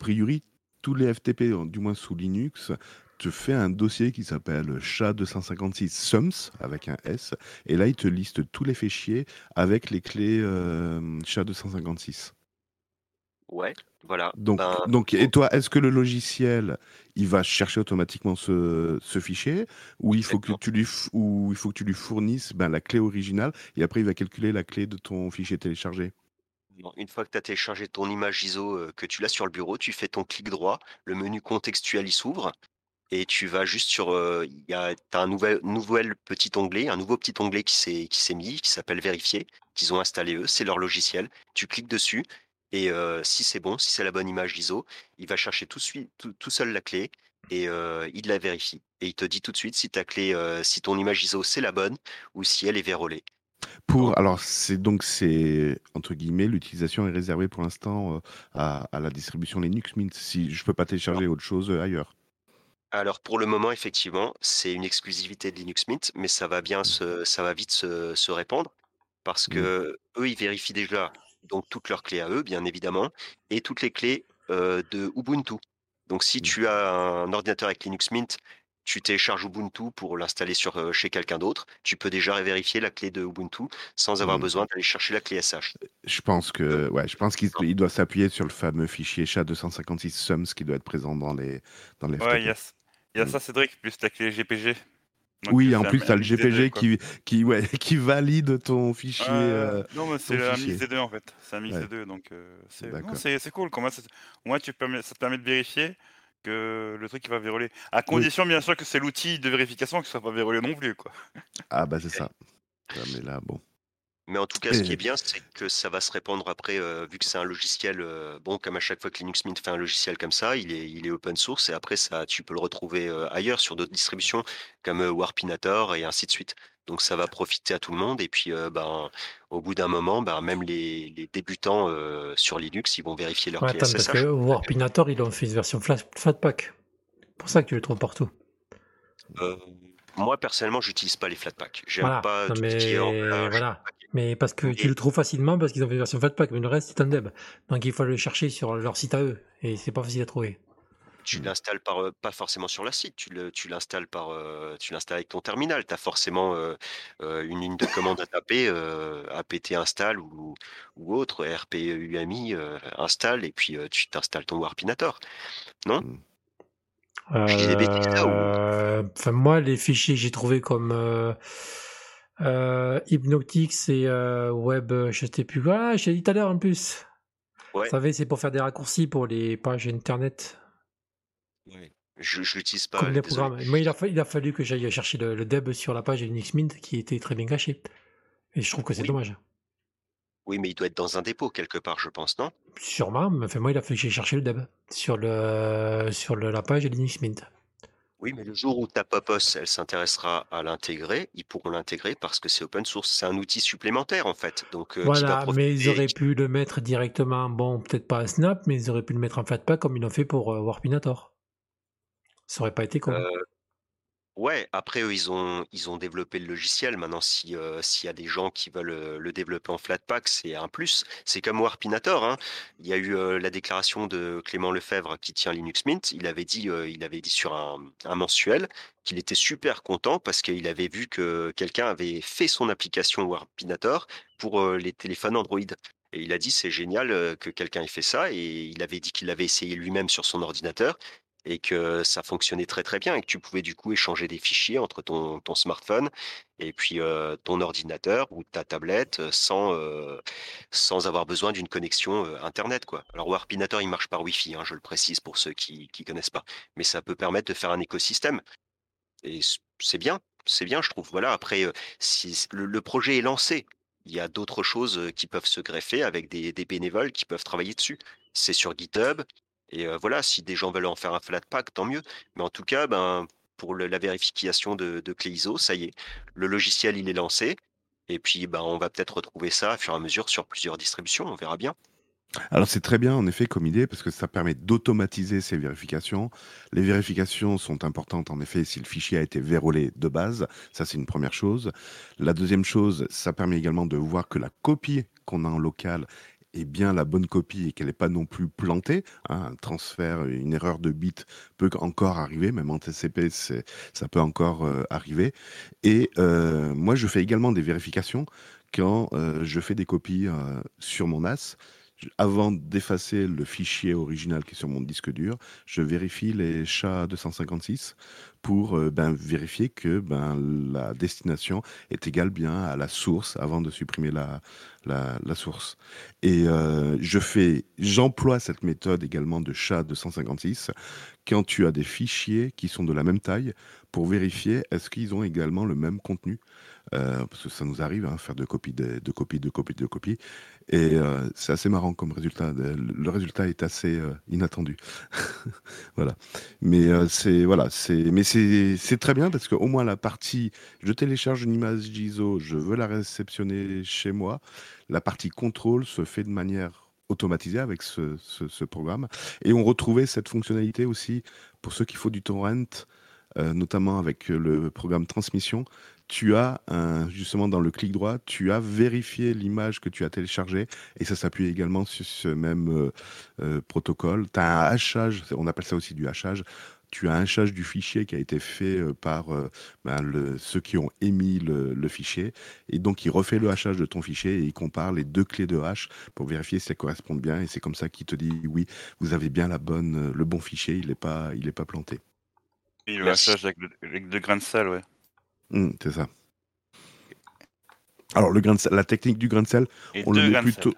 Priori, tous les FTP, du moins sous Linux, te fait un dossier qui s'appelle SHA-256 sums avec un S, et là il te liste tous les fichiers avec les clés euh, SHA-256. Ouais, voilà. Donc, Ben, donc, et toi, est-ce que le logiciel, il va chercher automatiquement ce, ce fichier, ou il faut que tu lui, ou il faut que tu lui fournisses ben, la clé originale, et après il va calculer la clé de ton fichier téléchargé? Une fois que tu as téléchargé ton image ISO, euh, que tu l'as sur le bureau, tu fais ton clic droit, le menu contextuel il s'ouvre et tu vas juste sur. euh, a, as un nouvel, petit onglet, un nouveau petit onglet qui s'est mis, qui s'appelle Vérifier, qu'ils ont installé eux, c'est leur logiciel. Tu cliques dessus et euh, si c'est bon, si c'est la bonne image ISO, il va chercher tout, suite, tout, seul la clé et il la vérifie. Et il te dit tout de suite si ta clé, si ton image ISO c'est la bonne ou si elle est vérolée. Pour, alors, c'est donc, c'est, entre guillemets, l'utilisation est réservée pour l'instant euh, à, à la distribution Linux Mint. Si je peux pas télécharger autre chose euh, ailleurs. Alors pour le moment, effectivement, c'est une exclusivité de Linux Mint, mais ça va bien se, ça va vite se, se répandre parce Mm. que eux, ils vérifient déjà donc toutes leurs clés à eux, bien évidemment, et toutes les clés euh, de Ubuntu. Donc si Mm. tu as un ordinateur avec Linux Mint, tu télécharges Ubuntu pour l'installer sur euh, chez quelqu'un d'autre, tu peux déjà vérifier la clé de Ubuntu sans avoir Mm. besoin d'aller chercher la clé SH. Je pense que, ouais, je pense qu'il il doit s'appuyer sur le fameux fichier SHA-256 sums qui doit être présent dans les, dans les Ouais, il y a, il y a Mm. ça, Cédric, plus la clé GPG. Donc, Oui, en plus, tu as le deux, GPG qui, qui, ouais, qui valide ton fichier. Euh, euh, non, mais c'est un mix des deux en fait. C'est un mix Ouais. des deux, donc euh, c'est cool. Comment ça, au moins, tu permets, ça te permet de vérifier que le truc il va verrouiller. À condition, bien sûr, que c'est l'outil de vérification qui soit pas verrouillé non plus, quoi. Ah, bah, c'est ça. Ah, mais là, bon. Mais en tout cas, ce qui est bien, c'est que ça va se répandre après, euh, vu que c'est un logiciel, euh, bon, comme à chaque fois que Linux Mint fait un logiciel comme ça, il est, il est open source et après, ça, tu peux le retrouver euh, ailleurs sur d'autres distributions comme euh, Warpinator et ainsi de suite. Donc ça va profiter à tout le monde et puis euh, ben, au bout d'un moment, ben, même les, les débutants euh, sur Linux, ils vont vérifier leur Ouais, clé attends, parce que Warpinator, ils ont fait une version flat- Flatpak. C'est pour ça que tu le trouves partout. Euh, moi, personnellement, j'utilise pas les Flatpak. J'aime Voilà. pas Non, tout ce qui est en mais plage. voilà. Mais parce que tu le trouves facilement parce qu'ils ont fait une version Flatpak, mais le reste c'est un deb. Donc il faut le chercher sur leur site à eux. Et c'est pas facile à trouver. Tu Mm. l'installes par euh, pas forcément sur la site, tu le tu l'installes par euh, tu l'installes avec ton terminal. Tu as forcément euh, une ligne de commande à taper, apt install ou, ou autre, rpumi install et puis tu t'installes ton Warpinator. Je dis des bêtises, là, ou- Euh, Enfin, moi, les fichiers que j'ai trouvés comme euh, Hypnotix et Web, je sais plus quoi, ah, je t'ai dit tout à l'heure en plus. Ouais. Vous savez, c'est pour faire des raccourcis pour les pages internet, Ouais. Je, je l'utilise pas. comme les désolé. programmes. Moi, il a, fa- il a fallu que j'aille chercher le, le deb sur la page Linux Mint qui était très bien caché. Et je trouve que c'est Oui. dommage. Oui, mais il doit être dans un dépôt quelque part, je pense, non? Sûrement, mais moi, il a fallu que j'aille chercher le deb sur, le, sur le- la page Linux Mint. Oui, mais le jour où ta Popos, elle s'intéressera à l'intégrer, ils pourront l'intégrer parce que c'est open source. C'est un outil supplémentaire en fait. Donc euh, Voilà, mais ils auraient pu le mettre directement, bon, peut-être pas à Snap, mais ils auraient pu le mettre en Flatpak comme ils l'ont fait pour euh, Warpinator. Ça aurait pas été. Euh, Ouais, après eux, ils ont ils ont développé le logiciel. Maintenant, si, s'il y a des gens qui veulent, le développer en Flatpak, c'est un plus. C'est comme Warpinator, hein. Il y a eu, la déclaration de Clément Lefebvre qui tient Linux Mint. Il avait dit, il avait dit sur un un mensuel qu'il était super content parce qu'il avait vu que quelqu'un avait fait son application Warpinator pour, les téléphones Android et il a dit: «C'est génial, que quelqu'un ait fait ça» et il avait dit qu'il l'avait essayé lui-même sur son ordinateur et que ça fonctionnait très, très bien et que tu pouvais du coup échanger des fichiers entre ton ton smartphone et puis, ton ordinateur ou ta tablette, sans, sans avoir besoin d'une connexion, internet, quoi. Alors Warpinator, il marche par Wi-Fi, hein, je le précise pour ceux qui qui connaissent pas, mais ça peut permettre de faire un écosystème et c'est bien, c'est bien, je trouve. Voilà, après, si le projet est lancé. Il y a d'autres choses, qui peuvent se greffer avec des bénévoles qui peuvent travailler dessus. C'est sur GitHub et voilà, si des gens veulent en faire un Flatpak, tant mieux. Mais en tout cas, ben, pour la vérification de de clé ISO, ça y est, le logiciel, il est lancé et puis, ben, on va peut-être retrouver ça, à fur et à mesure, sur plusieurs distributions, on verra bien. Alors c'est très bien en effet comme idée parce que ça permet d'automatiser ces vérifications. Les vérifications sont importantes en effet si le fichier a été vérolé de base, ça c'est une première chose. La deuxième chose, ça permet également de voir que la copie qu'on a en local est bien la bonne copie et qu'elle n'est pas non plus plantée, hein. Un transfert, une erreur de bit peut encore arriver, même en TCP, ça peut encore, heu, arriver et heu, moi je fais également des vérifications quand, heu, je fais des copies, sur mon NAS. Avant d'effacer le fichier original qui est sur mon disque dur, je vérifie les SHA-256 pour, heu, ben, vérifier que, ben, la destination est égale bien à la source avant de supprimer la source et heu, je j'emploie cette méthode également de SHA-256 quand tu as des fichiers qui sont de la même taille pour vérifier est-ce qu'ils ont également le même contenu? Heu, parce que ça nous arrive, hein, faire de copies de de copies, de copies, de copies et heu, c'est assez marrant comme résultat. Le résultat est assez, heu, inattendu. Voilà, mais c'est voilà, très bien parce qu'au moins la partie je télécharge une image ISO, je veux la réceptionner chez moi. La partie contrôle se fait de manière automatisée avec ce programme et on retrouvait cette fonctionnalité aussi pour ceux qui font du torrent, notamment avec le programme transmission. Tu as un justement dans le clic droit, tu as vérifié l'image que tu as téléchargée et ça s'appuie également sur ce même, heu heu, protocole. Tu as un hachage, on appelle ça aussi du hachage. Tu as un hachage du fichier qui a été fait, heu, par, ben, le ceux qui ont émis le le fichier et donc il refait le hachage de ton fichier et il compare les 2 clés de hash pour vérifier si elles correspondent bien et c'est comme ça qu'il te dit: «Oui, vous avez bien la bonne, le bon fichier, il est pas il est pas planté». Et le Merci. hachage avec le avec 2 grains de sel, ouais. Mmh, c'est ça. Alors le grain de sel la technique du grain de sel, Et on le 2 met plutôt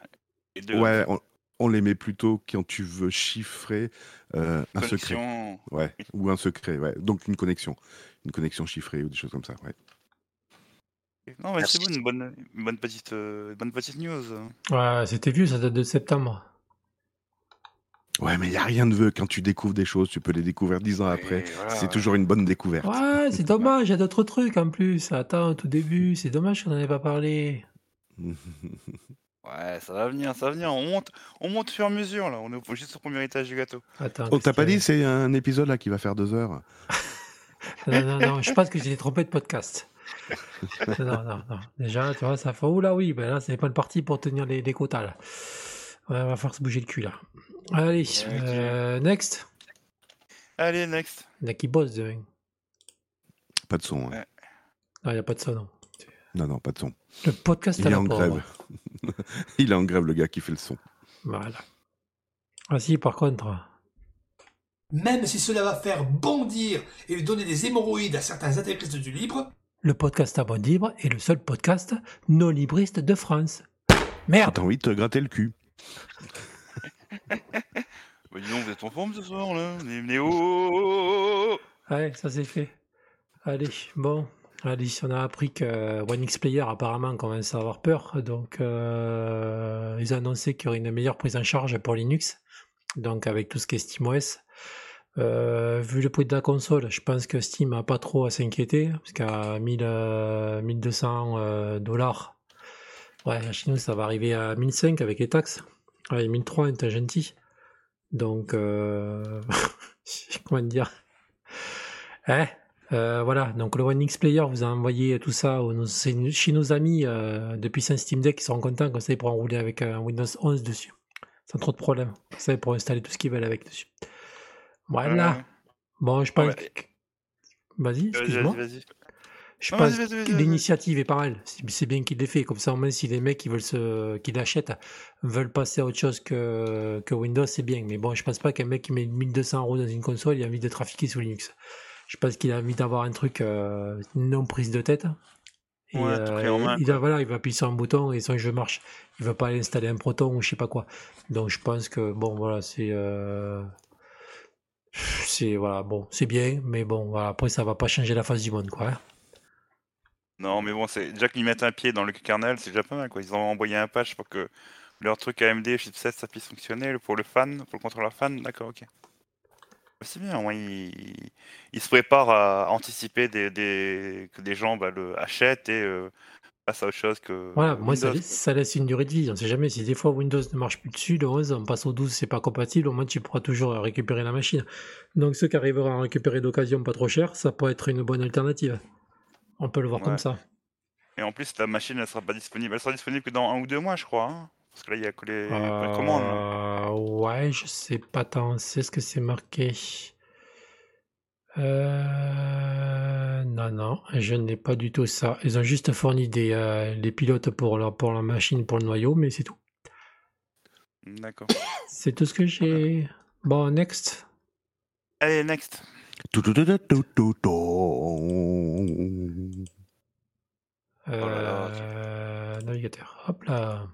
Et 2 grains de ouais, on on les met plutôt quand tu veux chiffrer, heu, un secret. Ouais, ou un secret, ouais, donc une connexion. Une connexion chiffrée ou des choses comme ça, ouais. Non, mais c'est bon, une bonne une bonne petite, une bonne petite news. Ouais, c'était vieux, ça date de septembre. Ouais, mais il y a rien de vieux quand tu découvres des choses, tu peux les découvrir 10 ans après, voilà, c'est ouais. toujours une bonne découverte. Ouais, c'est dommage, il y a d'autres trucs en plus. Attends, au tout début, c'est dommage qu'on n'en ait pas parlé. Ouais, ça va venir, ça va venir. On monte on monte à mesure, là. On est au juste au premier étage du gâteau. Attends, Oh, tu pas dit, c'est un épisode là qui va faire 2 heures? Non, non, non, je pense que j'ai trompé de podcast. Non, non, non. Déjà, tu vois, ça fait. Oh là oui, ben là, c'est pas le parti pour tenir les, les quotas là. Ouais, on va falloir se bouger le cul là. Allez, euh, next. Allez, next. Il y en a qui bosse demain. Pas de son, hein. Ouais. Non, il n'y a pas de ça, non. Non, non, pas de son. Le podcast Il à est la en pauvre. grève. Il est en grève, le gars qui fait le son. Voilà. Ah si, par contre. Même si cela va faire bondir et lui donner des hémorroïdes à certains intégristes du libre, Le podcast à bon libre est le seul podcast non libriste de France. Merde T'as envie de te gratter le cul. Bah, dis donc, vous êtes en forme ce soir, là venez, oh, oh, oh. Ouais, ça c'est fait. Allez, bon. Allez, on a appris que OneXPlayer apparemment commence à avoir peur. Donc, euh, ils ont annoncé qu'il y aurait une meilleure prise en charge pour Linux. Donc, avec tout ce qui est SteamOS. Euh, vu le prix de la console, je pense que Steam n'a pas trop à s'inquiéter. Parce qu'à 1000, euh, 1200 euh, dollars, ouais, chez nous, ça va arriver à 1005 avec les taxes. Ouais, 1003, t'es gentil. Donc, euh... comment dire? Hein Euh, voilà, donc le One X Player vous a envoyé tout ça chez nos amis euh, depuis un Steam Deck qui sont contents comme ça ils pourront rouler avec un Windows 11 dessus. Sans trop de problèmes. Comme Ça ils pourront installer tout ce qu'ils veulent avec dessus. Voilà. Bon, je pense. Ouais. que- Vas-y, Vas-y, excuse-moi. vas-y, vas-y. Je Non, pense que l'initiative est pas mal. C'est bien qu'il l'ait fait. Comme ça, au moins, si les mecs qui veulent se, qui l'achètent veulent passer à autre chose que, que Windows, c'est bien. Mais bon, je pense pas qu'un mec qui met 1200 euros dans une console, il a envie de trafiquer sous Linux. Je pense qu'il a envie d'avoir un truc euh, non prise de tête. Et, Ouais, main, il, a- voilà, il va appuyer sur un bouton et son jeu marche. Il va pas aller installer un Proton ou je sais pas quoi. Donc je pense que bon, voilà, c'est. euh, c'est voilà, bon, c'est bien, mais bon, voilà, après ça va pas changer la face du monde, quoi. hein. Non, mais bon, c'est déjà qu'ils mettent un pied dans le kernel, c'est déjà pas mal, quoi. Ils ont envoyé un patch pour que leur truc AMD chipset ça puisse fonctionner pour le fan, pour le contrôleur fan. D'accord, ok. C'est bien, au moins ils, se préparent à anticiper des, des- que des gens bah, le achètent et euh, passent à autre chose que Voilà, moi ça, Windows. laisse- ça laisse une durée de vie. On sait jamais si des fois Windows ne marche plus dessus, le 11, on passe au 12, c'est pas compatible, au moins tu pourras toujours récupérer la machine. Donc ceux qui arriveront à récupérer d'occasion pas trop cher, ça peut être une bonne alternative. On peut le voir comme ça. Et en plus, la machine, elle sera pas disponible. Elle sera disponible que dans un ou deux mois, je crois. hein. Parce que là, il y a que les précommandes. hein. Euh, ouais, je sais pas tant. C'est ce que c'est marqué. Euh, non, non, je n'ai pas du tout ça. Ils ont juste fourni des, euh, les pilotes pour la, pour la machine, pour le noyau, mais c'est tout. D'accord. C'est tout ce que j'ai. Bon, next. Allez, next. Là, Euh, navigateur. Hop là.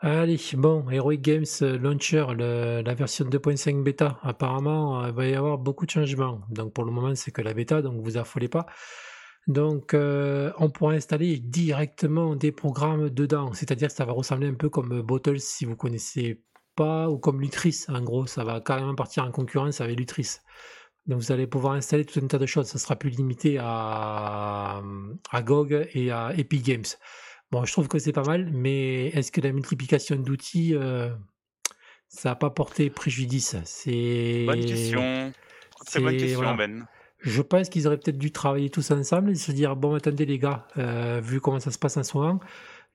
Allez, bon, Heroic Games euh, Launcher, la version 2.5 bêta. Apparemment, euh, il va y avoir beaucoup de changements. Donc pour le moment, c'est que la bêta, donc vous affolez pas. Donc on pourra installer directement des programmes dedans. C'est-à-dire que ça va ressembler un peu comme Bottles si vous connaissez pas, ou comme Lutris. En gros, ça va carrément partir en concurrence avec Lutris. Donc vous allez pouvoir installer tout un tas de choses. Ça sera plus limité à, à GOG et à Epic Games. Bon, je trouve que c'est pas mal, mais est-ce que la multiplication d'outils, euh, ça n'a pas porté préjudice? C'est Bonne question. Très bonne c'est- question, voilà. Ben. Je pense qu'ils auraient peut-être dû travailler tous ensemble et se dire bon, attendez les gars, euh, vu comment ça se passe en ce moment,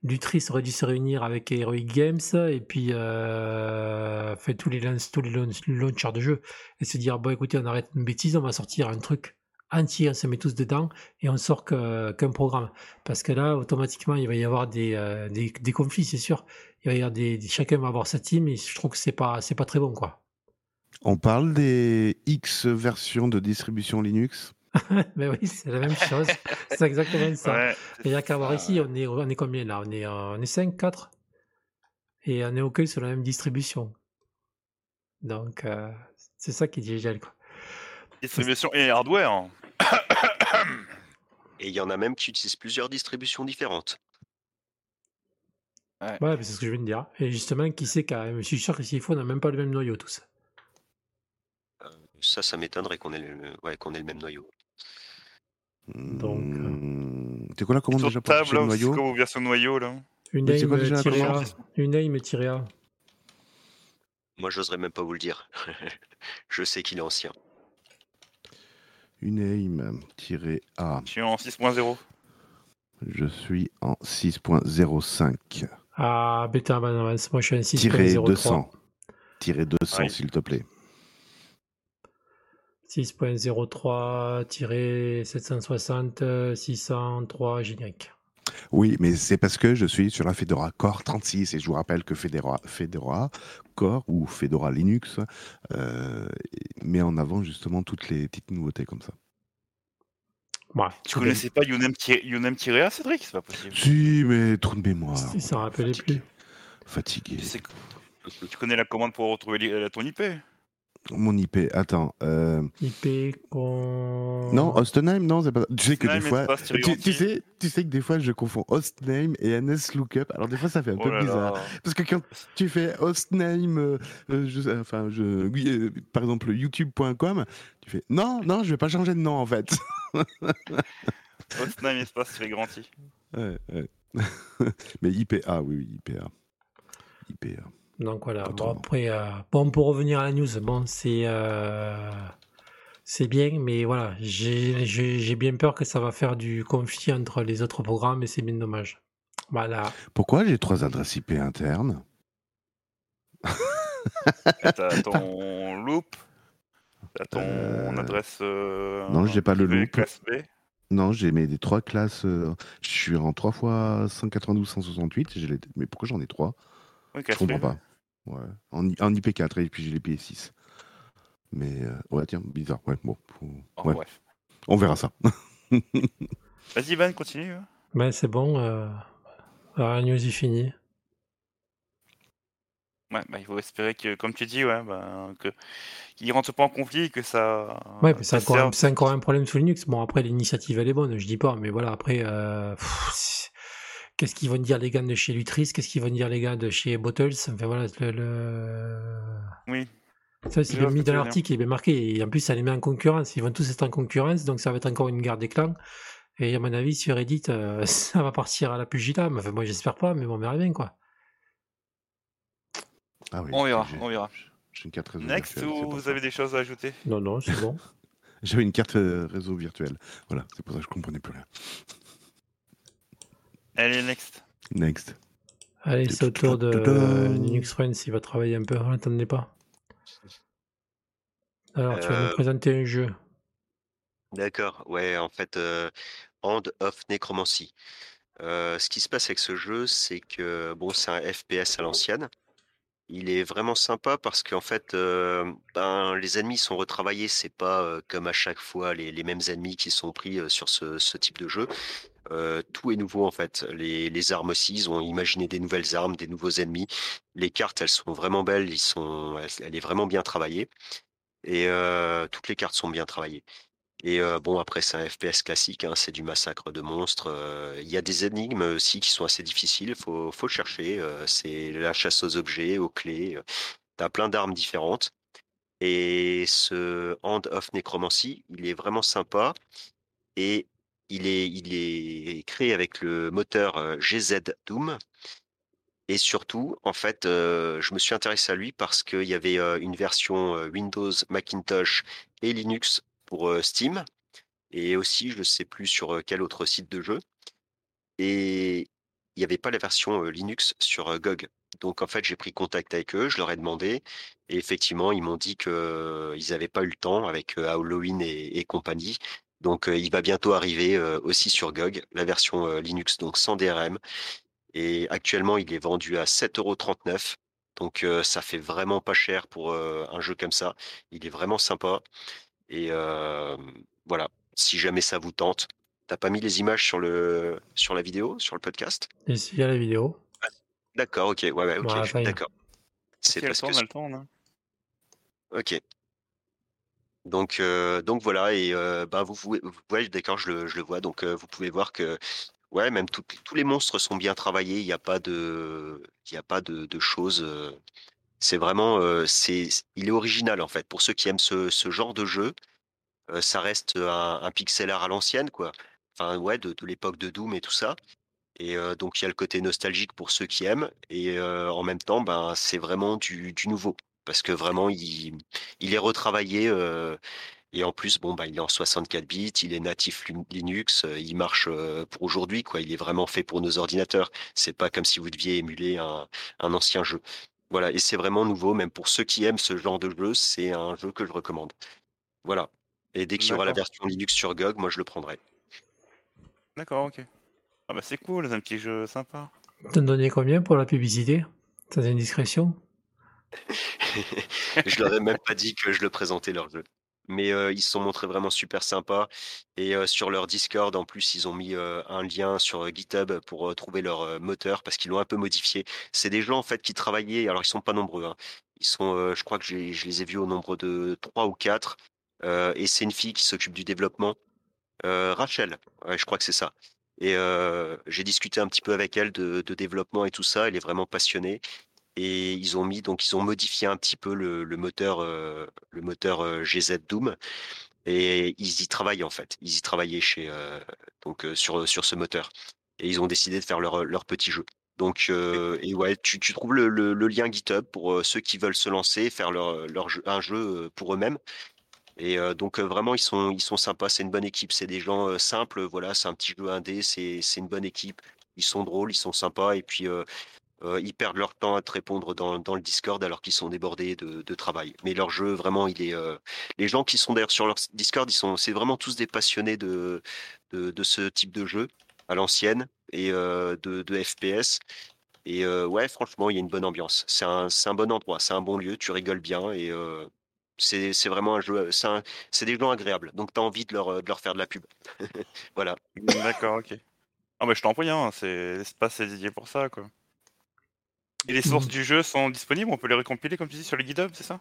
Lutris aurait dû se réunir avec Heroic Games et puis euh, tous les tous les launch- launchers de jeux et se dire bon, écoutez, on arrête une bêtise, on va sortir un truc entier, on se met tous dedans et on sort qu'un programme. Parce que là, automatiquement, il va y avoir des, euh, des, des conflits, c'est sûr. Il va y avoir des, des- chacun va avoir sa team et je trouve que c'est pas c'est pas très bon quoi. On parle des X versions de distribution Linux? Mais oui, c'est la même chose. C'est exactement ça. Ouais, Il n'y a qu'à voir ça. ici, on est, on est combien là? On est, euh, on est 5, 4 Et on est OK sur la même distribution. Donc, euh, c'est ça qui est génial. Quoi. Distribution et hardware. hein. Et il y en a même qui utilisent plusieurs distributions différentes. Ouais, c'est ce que je viens de dire. Et justement, qui sait quand même? Je suis sûr que s'il faut, on n'a même pas le même noyau tous. Ça, ça m'étonnerait qu'on ait, le... ouais, ait le même noyau. Donc, euh, Hmm, C'est quoi la commande Sur déjà pour table, le là, c'est noyau quoi vos versions noyau, là Une c'est aim déjà la tiré A. aim tiré A. Moi, j'oserais même pas vous le dire. Je sais qu'il est ancien. Une aim-a. Je suis en 6.0. Je suis en 6.05. Ah, bêta, bah non, moi je suis Tiré 6.03. 200. Tiré 200, Ouais. s'il te plaît. 6.03 tiré 760 euh, 603 générique. Oui, mais c'est parce que je suis sur la Fedora Core 36 et je vous rappelle que Fedora, Fedora Core ou Fedora Linux euh, met en avant justement toutes les petites nouveautés comme ça. Ouais, Tu c'est connaissais pas Younem-A, Cédric C'est pas possible. Si, mais trop de mémoire. Il s'en rappelait plus. Fatigué. Tu, tu connais la commande pour retrouver ton IP Mon IP, attends. euh, IP qu'on. Non, Hostenheim, non, c'est pas. Tu sais que des Hostname, fois, tu, sais, tu sais que des fois je confonds hostname et NSLOOKUP. Alors des fois ça fait un Oh peu là bizarre. là. Parce que quand tu fais hostname, euh, euh, je, enfin, je, oui, euh, par exemple youtube.com, tu fais non, non, je vais pas changer de nom en fait. Hostname, espace, tiré grand. Ouais, ouais. Mais IPA, oui, oui, IPA. IPA. Donc voilà. Bon, après, euh, bon, pour revenir à la news, bon, c'est. euh, c'est bien, mais voilà, j'ai bien peur que ça va faire du conflit entre les autres programmes et c'est bien dommage. Voilà. Pourquoi j'ai trois adresses IP internes? Et T'as ton loop, t'as ton Euh, adresse. euh, Non, j'ai pas le loop. classe B. Non, j'ai mes des trois classes. euh, je suis en 3 fois 192, 168. j'ai les- Mais pourquoi j'en ai trois? Oui, Je comprends B. pas. Ouais. En, en IP4 et puis j'ai les PS6. Mais euh, ouais, tiens, bizarre. Ouais, bon. faut- ouais. bref. On verra ça. Vas-y, Van, continue. hein. Ben, c'est bon. Euh... alors, la news est finie. Ouais, bah, il faut espérer que, comme tu dis, ouais, bah, que qu'ils rentrent pas en conflit, que ça. Ouais, mais c'est encore, un- c'est encore un problème sous Linux. Bon, après, l'initiative, elle est bonne, je dis pas, mais voilà, après, euh, pff, qu'est-ce qu'ils vont dire les gars de chez Lutris? Qu'est-ce qu'ils vont dire les gars de chez Bottles? Enfin, voilà, le. le... Oui. Ça, c'est mis dans l'article, il est bien marqué. Et en plus, ça les met en concurrence. Ils vont tous être en concurrence, donc ça va être encore une guerre des clans. Et à mon avis, sur Reddit, euh, ça va partir à la pugilat. Mais Enfin, moi, j'espère pas, mais bon, on verra bien, quoi. Ah oui, On verra, j'ai- on verra. J'ai une carte réseau Next, virtuelle, ou vous ça. avez des choses à ajouter? Non, non, c'est bon. J'avais une carte euh, réseau virtuelle. Voilà, c'est pour ça que je comprenais plus rien. Allez, next. Next. Allez, c'est au tour de euh, Linux Friends, il va travailler un peu. On l'attendait pas. Alors, tu vas nous Euh, présenter un jeu. D'accord, ouais, en fait, euh, Hand of Necromancy. Euh, ce qui se passe avec ce jeu, c'est que bon, c'est un FPS à l'ancienne. Il est vraiment sympa parce qu'en fait, euh, ben, les ennemis sont retravaillés. C'est pas euh, comme à chaque fois les, les mêmes ennemis qui sont pris euh, sur ce, ce type de jeu. Euh, tout est nouveau en fait. Les, armes aussi, ils ont imaginé des nouvelles armes, des nouveaux ennemis. Les cartes, elles sont vraiment belles. Ils sont, elle, elle est vraiment bien travaillée. Et euh, toutes les cartes sont bien travaillées. Et euh, bon, après, c'est un FPS classique, hein, c'est du massacre de monstres. Il y a des énigmes aussi qui sont assez difficiles, il faut, faut chercher. c'est la chasse aux objets, aux clés. T'as plein d'armes différentes. Et ce Hand of Necromancy, il est vraiment sympa. Et il est, créé avec le moteur GZ Doom. Et surtout, en fait, je me suis intéressé à lui parce qu'il y avait une version Windows, Macintosh et Linux pour Steam. Et aussi, je ne sais plus sur quel autre site de jeu. Et il n'y avait pas la version Linux sur GOG. Donc en fait, j'ai pris contact avec eux, je leur ai demandé. Et effectivement, ils m'ont dit qu'ils n'avaient pas eu le temps avec Halloween et compagnie. Donc euh, il va bientôt arriver euh, aussi sur GOG, la version euh, Linux, donc sans DRM. Et actuellement, il est vendu à 7,39€. Donc euh, ça fait vraiment pas cher pour euh, un jeu comme ça. Il est vraiment sympa. Et euh, voilà, si jamais ça vous tente. T'as pas mis les images sur, le, sur la vidéo, sur le podcast? Et il y a la vidéo. D'accord, ok, ouais, ouais, ok, d'accord. C'est parce que... elle tourne. hein. Ok. Donc, euh, donc voilà, et euh, bah, vous, je le, je vois. Donc, euh, vous pouvez voir que, ouais, même tous les monstres sont bien travaillés. Il n'y a pas de, a pas de, choses. c'est vraiment, c'est, il est original en fait. Pour ceux qui aiment ce, genre de jeu, ça reste un, pixel art à l'ancienne, quoi. Enfin, ouais, de, l'époque de Doom et tout ça. Et donc, il y a le côté nostalgique pour ceux qui aiment. Et en même temps, ben, c'est vraiment du nouveau. Parce que vraiment, il, il est retravaillé. euh, et en plus, bon, bah, il est en 64 bits, il est natif Lin- Linux, euh, il marche euh, pour aujourd'hui, quoi. Il est vraiment fait pour nos ordinateurs. C'est pas comme si vous deviez émuler un, un ancien jeu. Voilà, et c'est vraiment nouveau, même pour ceux qui aiment ce genre de jeu, c'est un jeu que je recommande. Voilà. Et dès qu'il y aura la version Linux sur GOG, moi je le prendrai. D'accord, ok. Ah bah c'est cool, c'est un petit jeu sympa. T'en donnais combien pour la publicité? Sans indiscrétion je leur ai même pas dit que je le présentais leur jeu. Mais ils se sont montrés vraiment super sympas. Et sur leur Discord, en plus, ils ont mis un lien sur GitHub pour trouver leur moteur parce qu'ils l'ont un peu modifié. C'est des gens en fait qui travaillaient. Alors ils sont pas nombreux. hein. Ils sont, je crois que je les ai vus au nombre de trois ou quatre. Et c'est une fille qui s'occupe du développement. Rachel, je crois que c'est ça. Et j'ai discuté un petit peu avec elle de développement et tout ça. Elle est vraiment passionnée et ils ont mis donc ils ont modifié un petit peu le, le moteur euh, le moteur euh, GZ Doom et ils y travaillent en fait. Ils y travaillaient chez euh, donc euh, sur sur ce moteur et ils ont décidé de faire leur leur petit jeu. Donc euh, et ouais tu, tu trouves le, le- le lien GitHub pour euh, ceux qui veulent se lancer faire leur leur jeu, un jeu euh, pour eux-mêmes Et euh, donc euh, vraiment ils sont ils sont sympas, c'est une bonne équipe, c'est des gens euh, simples, voilà, c'est un petit jeu indé, c'est c'est une bonne équipe. Ils sont drôles, ils sont sympas et puis euh, ils perdent leur temps à te répondre dans, le Discord alors qu'ils sont débordés de, travail. Mais leur jeu vraiment, il est euh, les gens qui sont d'ailleurs sur leur Discord, c'est vraiment tous des passionnés de de, ce type de jeu à l'ancienne et euh, de, FPS. Et ouais, franchement, il y a une bonne ambiance. C'est un, un bon endroit, c'est un bon lieu, tu rigoles bien et c'est vraiment un jeu. C'est des gens agréables, donc tu as envie de leur, de leur faire de la pub. voilà. D'accord, ok. Ah bah je t'en prie, hein, c'est l'espace c'est dédié pour ça, quoi. Et les sources Mhm. du jeu sont disponibles, on peut les récompiler, comme tu dis, sur les GitHub, c'est ça?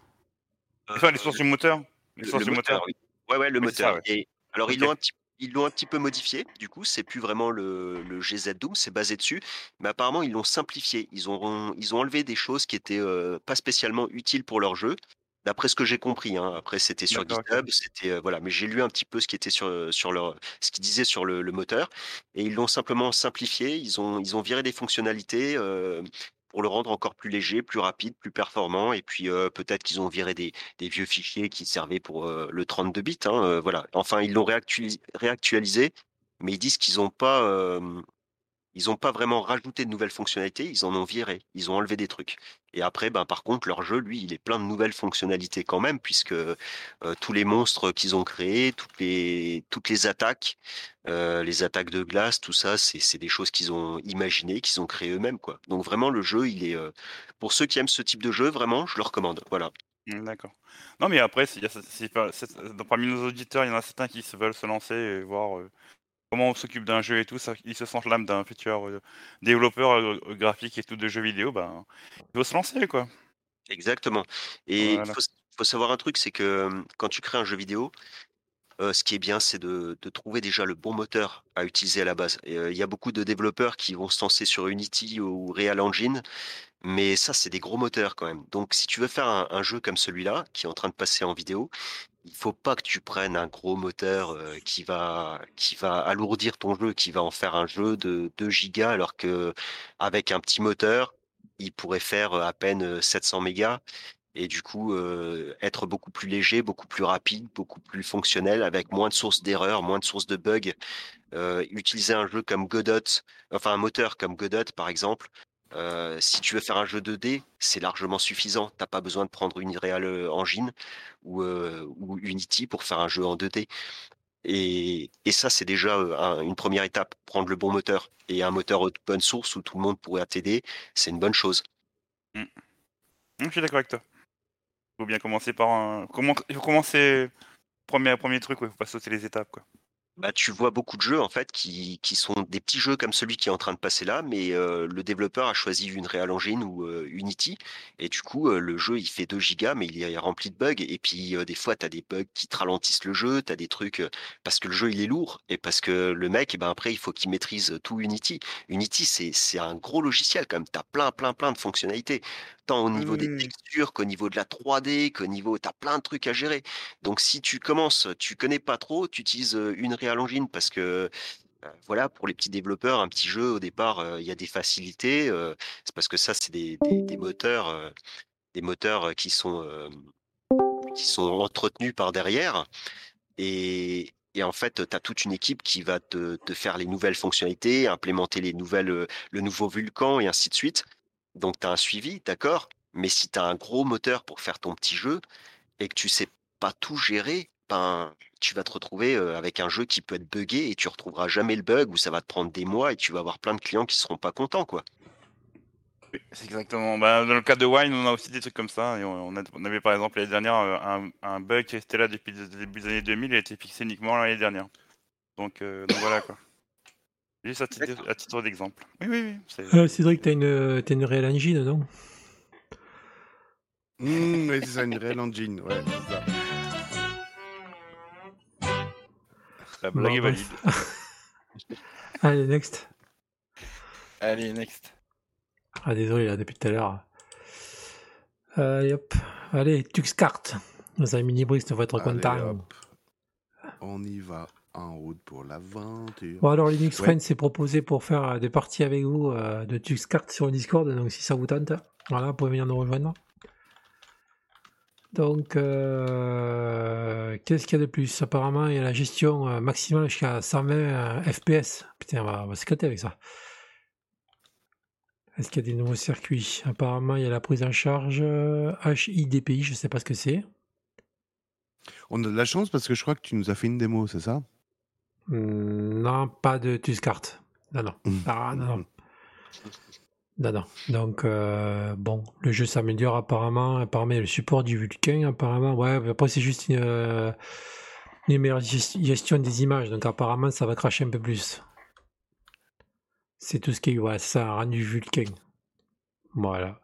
Enfin, les sources du moteur. Les Le, sources le du moteur, moteur. oui. Ouais, ouais, le Oui, c'est ça, moteur. ouais. Et alors, ils l'ont un petit, ils l'ont un petit peu modifié. Du coup, c'est plus vraiment le, le GZ Doom, c'est basé dessus. Mais apparemment, ils l'ont simplifié. Ils ont, ils ont enlevé des choses qui étaient euh, pas spécialement utiles pour leur jeu. D'après ce que j'ai compris, hein. Après, c'était sur. GitHub, c'était euh, voilà. Mais j'ai lu un petit peu ce qui était sur sur leur, ce qu'ils disaient sur le, le moteur, et ils l'ont simplement simplifié. Ils ont, ils ont viré des fonctionnalités. euh, pour le rendre encore plus léger, plus rapide, plus performant, et puis euh, peut-être qu'ils ont viré des, vieux fichiers qui servaient pour euh, le 32 bits. hein, euh, voilà. Enfin, ils l'ont réactualis- réactualisé, mais ils disent qu'ils n'ont pas, ils ont pas vraiment rajouté de nouvelles fonctionnalités. Ils en ont viré. Ils ont enlevé des trucs. Et après, ben, par contre, leur jeu, lui, il est plein de nouvelles fonctionnalités quand même, puisque euh, tous les monstres qu'ils ont créés, toutes les, attaques, euh, les attaques de glace, tout ça, c'est des choses qu'ils ont imaginées, qu'ils ont créées eux-mêmes. Donc vraiment, le jeu, il est euh, pour ceux qui aiment ce type de jeu, vraiment, je le recommande. Voilà. Mm, D'accord. Non, mais après, parmi nos auditeurs, il y en a certains qui veulent se lancer et voir comment on s'occupe d'un jeu et tout, ça, ils se sentent l'âme d'un futur euh, développeur euh, graphique et tout de jeux vidéo, ben, il faut se lancer, quoi. Exactement. Et il Voilà. faut, faut savoir un truc, c'est que euh, quand tu crées un jeu vidéo, euh, ce qui est bien, c'est de, de trouver déjà le bon moteur à utiliser à la base. Il y a beaucoup de développeurs qui vont se lancer sur Unity ou Real Engine, mais ça, c'est des gros moteurs quand même. Donc, si tu veux faire un, un jeu comme celui-là, qui est en train de passer en vidéo, il faut pas que tu prennes un gros moteur euh, qui va alourdir ton jeu, qui va en faire un jeu de 2 gigas, alors que avec un petit moteur, il pourrait faire euh, à peine euh, 700 mégas et du coup euh, être beaucoup plus léger, beaucoup plus rapide, beaucoup plus fonctionnel, avec moins de sources d'erreurs, moins de sources de bugs. Euh, utiliser un jeu comme Godot, enfin un moteur comme Godot par exemple. Euh, si tu veux faire un jeu 2D, c'est largement suffisant. T'as pas besoin de prendre une Real euh, Engine ou, euh, ou Unity pour faire un jeu en 2D. Et, ça, c'est déjà un- une première étape. Prendre le bon moteur et un moteur open source où tout le monde pourrait t'aider, c'est une bonne chose. Je suis d'accord avec toi. Il faut bien commencer par un. Il faut commencer. Premier, premier truc, il faut pas sauter les étapes. Bah, tu vois beaucoup de jeux en fait qui, qui sont des petits jeux comme celui qui est en train de passer là, mais euh, le développeur a choisi une Real Engine ou euh, Unity, et du coup euh, le jeu il fait 2 gigas, mais il est rempli de bugs, et puis des fois tu as des bugs qui te ralentissent le jeu, tu as des trucs parce que le jeu il est lourd, et parce que le mec, eh ben, après il faut qu'il maîtrise tout Unity. Unity c'est un gros logiciel quand même, tu as plein plein plein de fonctionnalités, tant au niveau des Oui. textures qu'au niveau de la 3D, qu'au niveau, tu as plein de trucs à gérer. Donc si tu commences, tu connais pas trop, tu utilises une Real Engine parce que euh, voilà, pour les petits développeurs, un petit jeu au départ, euh, il y a des facilités. euh, c'est parce que ça, c'est des, moteurs, euh, des moteurs qui sont euh, qui sont entretenus par derrière. Et, et en fait, tu as toute une équipe qui va te, faire les nouvelles fonctionnalités, implémenter les nouvelles, euh, le nouveau Vulkan et ainsi de suite. Donc, tu as un suivi, d'accord Mais si tu as un gros moteur pour faire ton petit jeu et que tu sais pas tout gérer, ben, tu vas te retrouver euh, avec un jeu qui peut être buggé et tu retrouveras jamais le bug ou ça va te prendre des mois et tu vas avoir plein de clients qui seront pas contents, quoi. Oui, C'est exactement. Bah, dans le cas de Wine, on a aussi des trucs comme ça. Et on, on a- on avait par exemple l'année dernière euh, un, un bug qui était là depuis le début des années 2000 et a été fixé uniquement l'année dernière. Donc, euh, donc voilà quoi. Juste à titre, à titre d'exemple. Oui, oui, oui. c'est- Euh, Cédric, t'as une, t'as une Real Engine, non? Mmh, ouais, c'est ça, une Real Engine. Ouais, c'est ça. La blague est valide. Allez, next. Allez, next. Ah, désolé, là, depuis tout à l'heure. Euh, hop. Allez, Tuxcart. Dans un mini-brix, on va être Allez, content. On y va en route pour l'aventure. Bon, alors, Linux Ouais. Friends s'est proposé pour faire euh, des parties avec vous euh, de Tuxcart sur le Discord. Donc, si ça vous tente, voilà, vous pouvez venir nous rejoindre. Donc, euh, qu'est-ce qu'il y a de plus? Apparemment, il y a la gestion euh, maximale jusqu'à 120 euh, FPS. Putain, on va, on va s'éclater avec ça. Est-ce qu'il y a des nouveaux circuits? Apparemment, il y a la prise en charge HIDPI, je sais pas ce que c'est. On a de la chance parce que je crois que tu nous as fait une démo, c'est ça? Hmm, Non, pas de Tuscart. Non, non. Ah, non, non. Non, non. Donc, euh, bon, le jeu s'améliore apparemment. Apparemment, le support du Vulcain, apparemment. Ouais, après, c'est juste une, euh, meilleure gest- gestion des images. Donc, apparemment, ça va cracher un peu plus. C'est tout ce qui est, ouais, ça a rendu Vulcain. Voilà.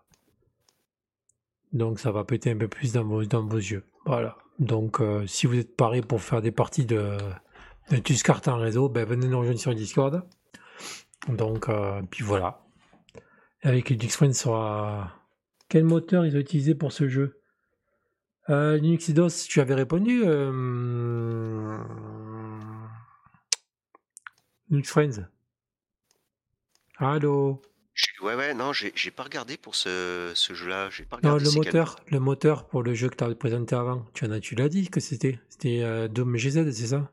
Donc, ça va péter un peu plus dans vos, dans vos yeux. Voilà. Donc, euh, si vous êtes paré pour faire des parties de, de en réseau, ben, venez nous rejoindre sur Discord. Donc, puis voilà. Avec Linux Friends sera. Quel moteur ils ont utilisé pour ce jeu? Euh, Linux DOS, tu avais répondu euh... Linux Friends. Allô? Ouais, ouais, non, j'ai pas regardé pour ce, ce jeu-là. J'ai pas Non, regardé le c'est quel- moteur, le moteur pour le jeu que tu as présenté avant. Tu en as, tu l'as dit que c'était. C'était euh, Doom GZ, c'est ça?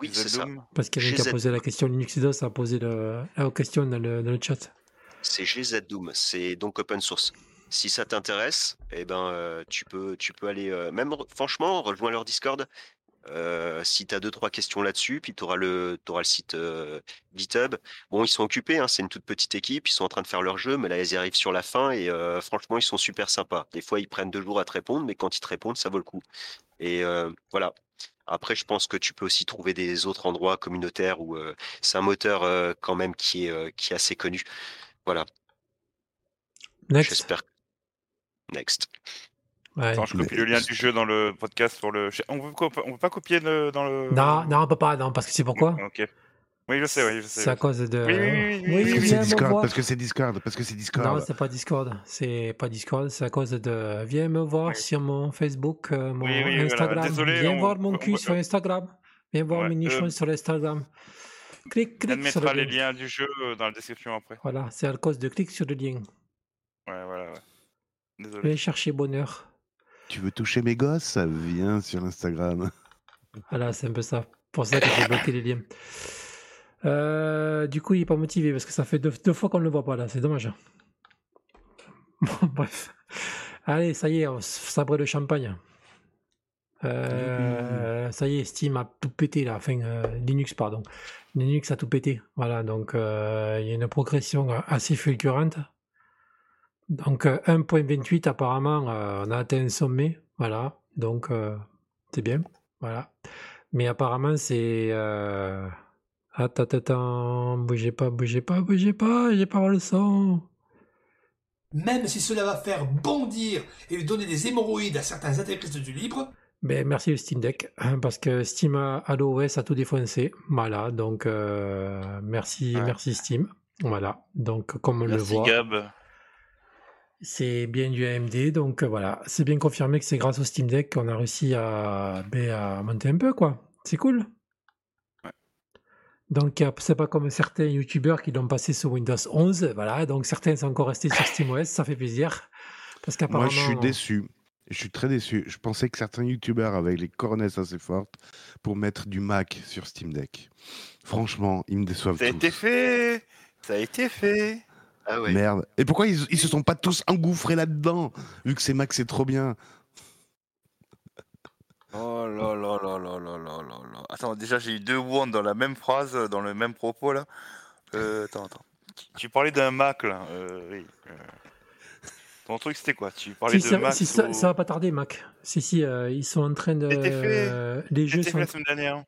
Oui, c'est ça. Parce qu'il y a posé la question. Linux DOS a posé le- la question dans le, dans le chat. C'est GZ Doom, c'est donc open source. Si ça t'intéresse, eh ben, euh, tu, peux, aller, euh, même franchement, rejoins leur Discord. euh, si tu as deux, trois questions là-dessus, puis tu auras le, le site GitHub. Bon, ils sont occupés, hein, c'est une toute petite équipe, ils sont en train de faire leur jeu, mais là, ils arrivent sur la fin et franchement, ils sont super sympas. Des fois, ils prennent deux jours à te répondre, mais quand ils te répondent, ça vaut le coup. Et voilà. Après, je pense que tu peux aussi trouver des autres endroits communautaires où c'est un moteur quand même qui est assez connu. Voilà. Next. J'espère. Next. Ouais. Attends, je copie le lien du jeu dans le podcast pour le. On veut, co- on veut pas copier le, dans le. Non, non, on peut pas, non, parce que c'est pourquoi? Ok. Oui, je sais, oui, je sais. C'est à cause de. Oui, oui, oui, oui, Oui, Parce que c'est Discord, parce que c'est Discord, parce que c'est Discord. Non, c'est pas Discord. C'est pas Discord, c'est à cause de. Viens me voir sur mon Facebook, euh, mon Oui, oui, voilà. Instagram. Désolé, Viens on- voir mon on- cul on- sur Instagram. Viens voir Ouais, mes nichons euh, sur Instagram. Clique, On clique sur le mettra les lien. liens du jeu euh, dans la description après. Voilà, c'est à cause de clic sur le lien. Ouais, voilà, ouais. Désolé. Allez chercher bonheur. Tu veux toucher mes gosses? Viens sur Instagram. Voilà, c'est un peu ça. Pour ça que j'ai bloqué les liens. Euh, du coup, il est pas motivé parce que ça fait deux, deux fois qu'on ne le voit pas là. C'est dommage. Bon, bref. Allez, ça y est, on sabre le champagne. Euh, ça y est, Steam a tout pété là. Enfin, euh, Linux, pardon. Linux a tout pété. Voilà, donc euh, il y a une progression euh, assez fulgurante. Donc euh, 1.28 apparemment, euh, on a atteint un sommet. Voilà, donc c'est bien. Voilà. Mais apparemment, c'est. Attends, attends, bougez pas, bougez pas, bougez pas, j'ai pas le son. Même si cela va faire bondir et donner des hémorroïdes à certains adeptes du libre, Ben, merci le Steam Deck, hein, parce que Steam a, à l'OS a tout défoncé. Voilà, donc euh, merci, Ouais. merci Steam. Voilà, donc comme on le Merci voit, Gab. c'est bien du AMD, donc euh, voilà, c'est bien confirmé que c'est grâce au Steam Deck qu'on a réussi à, ben, à monter un peu, quoi. C'est cool. Ouais. Donc, a- c'est pas comme certains youtubeurs qui l'ont passé sur Windows 11, voilà, donc certains sont encore restés sur SteamOS, ça fait plaisir. Parce qu'apparemment. Moi, je suis déçu. Je suis très déçu. Je pensais que certains youtubeurs avaient les cornettes assez fortes pour mettre du Mac sur Steam Deck. Franchement, ils me déçoivent. Ça a été fait Ça a été fait ah ouais. Merde. Et pourquoi ils, ils se sont pas tous engouffrés là-dedans Vu que c'est Mac, c'est trop bien? Oh là là là là là là là Attends, déjà j'ai eu deux one dans la même phrase, euh, dans le même propos là. Euh, attends, attends. Tu parlais d'un Mac là. Euh, oui. Euh. Ton truc c'était quoi? Tu parlais Si, de ça, Mac si, ça, au- ça va pas tarder, Mac. Si, si, euh, ils sont en train de. Euh, les jeux C'était sont. fait la semaine dernière.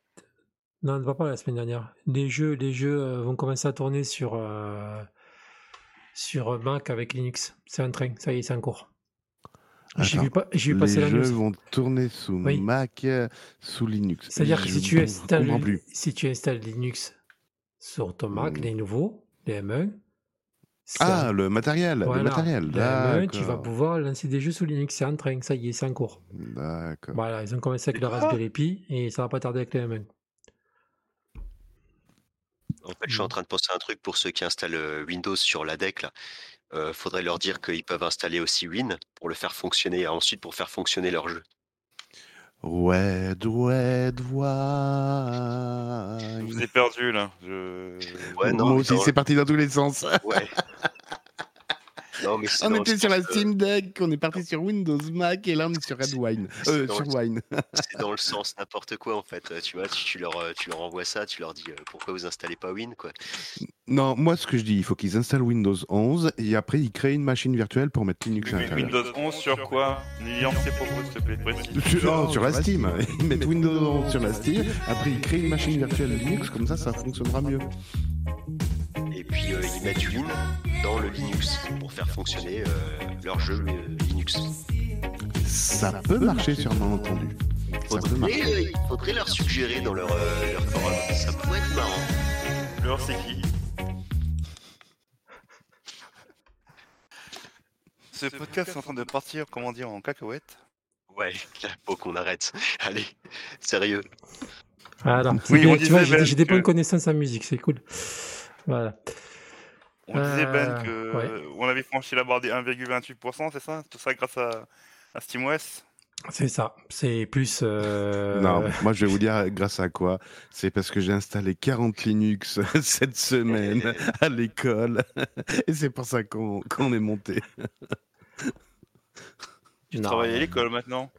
Non, on ne va pas la semaine dernière. Les jeux, les jeux euh, vont commencer à tourner sur, euh, sur Mac avec Linux. C'est en train, ça y est, c'est en cours. J'ai vu, pas- j'ai vu Les passer la jeux news. vont tourner sous Oui. Mac, sous Linux. C'est-à-dire que si tu, installes, si tu installes Linux sur ton Mac, Mm. les nouveaux, les M1, c'est Ah, le matériel. voilà, Le matériel. les M1, tu vas pouvoir lancer des jeux sous Linux. C'est en train, ça y est, c'est en cours. D'accord. Voilà, ils ont commencé avec le Raspberry Pi et ça va pas tarder avec les M1. En fait, je suis en train de penser à un truc pour ceux qui installent euh, Windows sur la DEC. Là. euh, faudrait leur dire qu'ils peuvent installer aussi Win pour le faire fonctionner, ensuite pour faire fonctionner leur jeu. Red, red, Je wine. vous ai perdu là. Je... Ouais, non, Moi aussi, c'est parti dans tous les sens. Ouais. non, mais On était sur la euh, Steam Deck, on est parti sur Windows Mac et là on est sur Red Wine. c'est Euh, dans sur le- Wine. c'est dans le sens n'importe quoi en fait. Euh, Tu vois, tu, tu leur, euh, tu leur envoies ça, tu leur dis euh, pourquoi vous installez pas Win quoi. Non, moi ce que je dis, il faut qu'ils installent Windows 11 et après ils créent une machine virtuelle pour mettre Linux à Wi- l'intérieur. Windows 11 sur quoi? Lilian, c'est pour vous, s'il te plaît. Sur, oh, sur la Steam, ils mettent Windows 11 sur la Steam, après ils créent une machine virtuelle Linux, comme ça ça fonctionnera mieux. Et puis euh, ils mettent Win dans le Linux pour faire fonctionner euh, leur jeu euh, Linux. Ça peut marcher sûrement entendu. Ça peut Faudrait, marcher. euh, il faudrait leur suggérer dans leur, euh, leur forum. Ça pourrait être marrant. Alors, c'est qui? Ce podcast est en train de partir, comment dire, en cacahuète. Ouais, là, faut qu'on arrête. Allez, sérieux. Voilà. Oui, bien, on tu vois, j'ai Ben, des bonnes connaissances en musique, c'est cool. Voilà. On disait Ben Euh, que ouais. on avait franchi la barre des 1,28%, c'est ça? Tout ça grâce à, à SteamOS C'est ça. C'est plus. euh, Non, moi je vais vous dire grâce à quoi? C'est parce que j'ai installé 40 Linux cette semaine à l'école et c'est pour ça qu'on est monté. Tu travailles à l'école maintenant?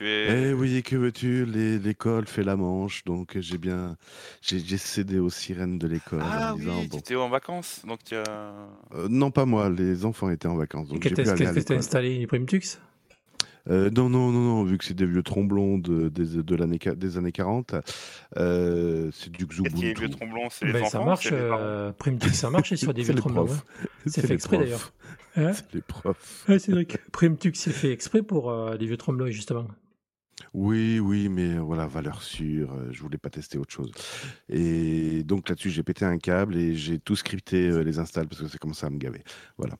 Eh oui, que veux-tu? Les- L'école fait la manche, donc j'ai bien, j'ai cédé aux sirènes de l'école Ah en oui, disant tu bon, étais en vacances, donc tu as... euh, non pas moi, les enfants étaient en vacances, donc j'ai Qu'est-ce pu aller à que tu as l'école. installé les Primtux? Euh, non, non, non, non, vu que c'est des vieux tromblons de, des, de l'année, qua- des années 40, euh, c'est du Qu'est-ce Xubuntu. vieux tromblon C'est les ben, enfants Ça marche, les euh, Primtux, ça marche sur des C'est vieux les tromblons. hein. C'est les fait exprès, d'ailleurs. Hein? C'est les profs. Ouais, Cédric, Primtux, c'est fait exprès pour euh, les vieux tromblons, justement. Oui, oui, mais voilà, valeur sûre, euh, je voulais pas tester autre chose. Et donc là-dessus, j'ai pété un câble et j'ai tout scripté euh, les installs parce que ça commençait à me gaver. Voilà.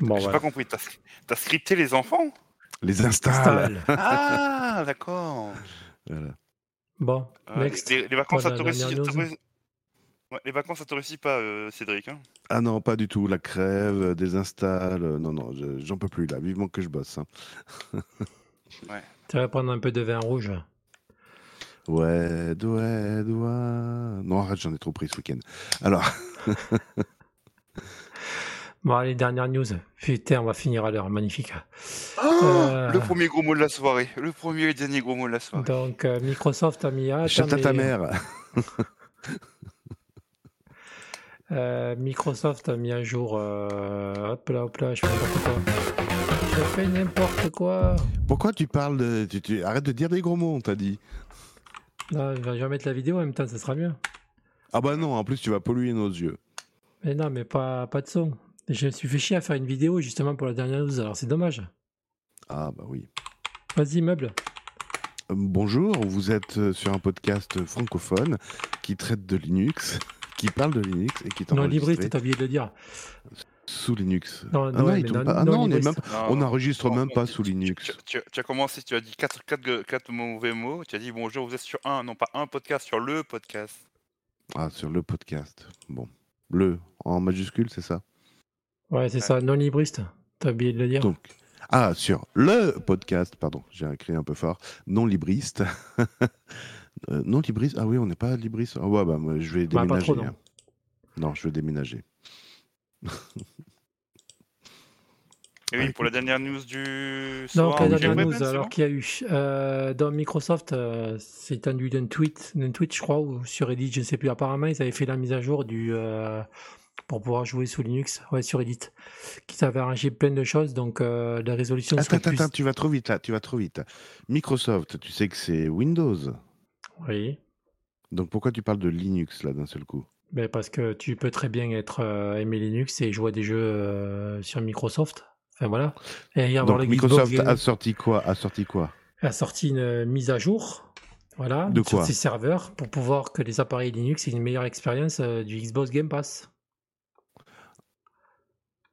Bon, J'ai voilà. pas compris, t'as t'as scripté les enfants? Les installs. Installe. Ah, d'accord Voilà. Bon, Euh, next. les, les vacances, ça la dernière te news. Ouais, les vacances, ça te réussit pas, euh, Cédric. Hein Ah non, pas du tout. La crève, euh, des installs. euh, non, non, je- j'en peux plus là. Vivement que je bosse. hein. Tu vas prendre un peu de vin rouge. Ouais, ouais, ouais. Non, arrête, j'en ai trop pris ce week-end. Alors, Bon, allez, dernière news. Putain, on va finir à l'heure. Magnifique. Oh, Euh. Le premier gros mot de la soirée. Le premier et dernier gros mot de la soirée. Donc, euh, Microsoft a mis. Ah, à ta mais- mère. Euh, Microsoft a mis à jour. euh, hop là, hop là, je fais n'importe quoi. Je fais n'importe quoi. Pourquoi tu parles de. Tu, tu- Arrête de dire des gros mots, on t'a dit. Là, je vais mettre la vidéo en même temps, ça sera mieux. Ah bah non, en plus, tu vas polluer nos yeux. Mais non, mais pas, pas de son. Je me suis fait chier à faire une vidéo justement pour la dernière news, alors c'est dommage. Ah bah oui. Vas-y, meuble. Euh, Bonjour, vous êtes sur un podcast francophone qui traite de Linux, qui parle de Linux et qui est Non, libriste, t'as oublié de le dire. sous Linux. Non, Ah non, ouais, non- ah non non, on, libriste. même... Pas tu- sous Linux. Tu, tu- tu as commencé, tu as dit quatre, quatre, quatre mauvais mots. Tu as dit bonjour, vous êtes sur un, non pas un podcast, sur le podcast. Ah, sur le podcast. Bon. Le, en majuscule, c'est ça? Ouais, c'est ça, non libriste. T'as oublié de le dire. Donc, ah, sur le podcast, pardon, j'ai écrit un peu fort, non libriste. Euh, non libriste, ah oui, on n'est pas libriste. Ah ouais, bah, moi, je vais Bah, pas déménager. trop, non. hein. Non, je vais déménager. Et oui, Ouais, pour la dernière news du Donc, soir. la oui, ok, dernière news alors qu'il y a eu euh, dans Microsoft, euh, c'est tendu d'un tweet, d'un tweet, je crois, ou sur Reddit, je ne sais plus. Apparemment, ils avaient fait la mise à jour du euh, pour pouvoir jouer sous Linux, ouais, sur Reddit, qui avait arrangé plein de choses. Donc, euh, la résolution Attends, attends, plus. attends, tu vas trop vite là, tu vas trop vite. Microsoft, tu sais que c'est Windows. Oui, Donc pourquoi tu parles de Linux là d'un seul coup? Ben parce que tu peux très bien être euh, aimer Linux et jouer à des jeux euh, sur Microsoft. Enfin voilà. Et y avoir Donc Xbox Microsoft a sorti quoi A sorti quoi? A sorti une euh, mise à jour. Voilà, De sur ses serveurs pour pouvoir que les appareils Linux aient une meilleure expérience euh, du Xbox Game Pass.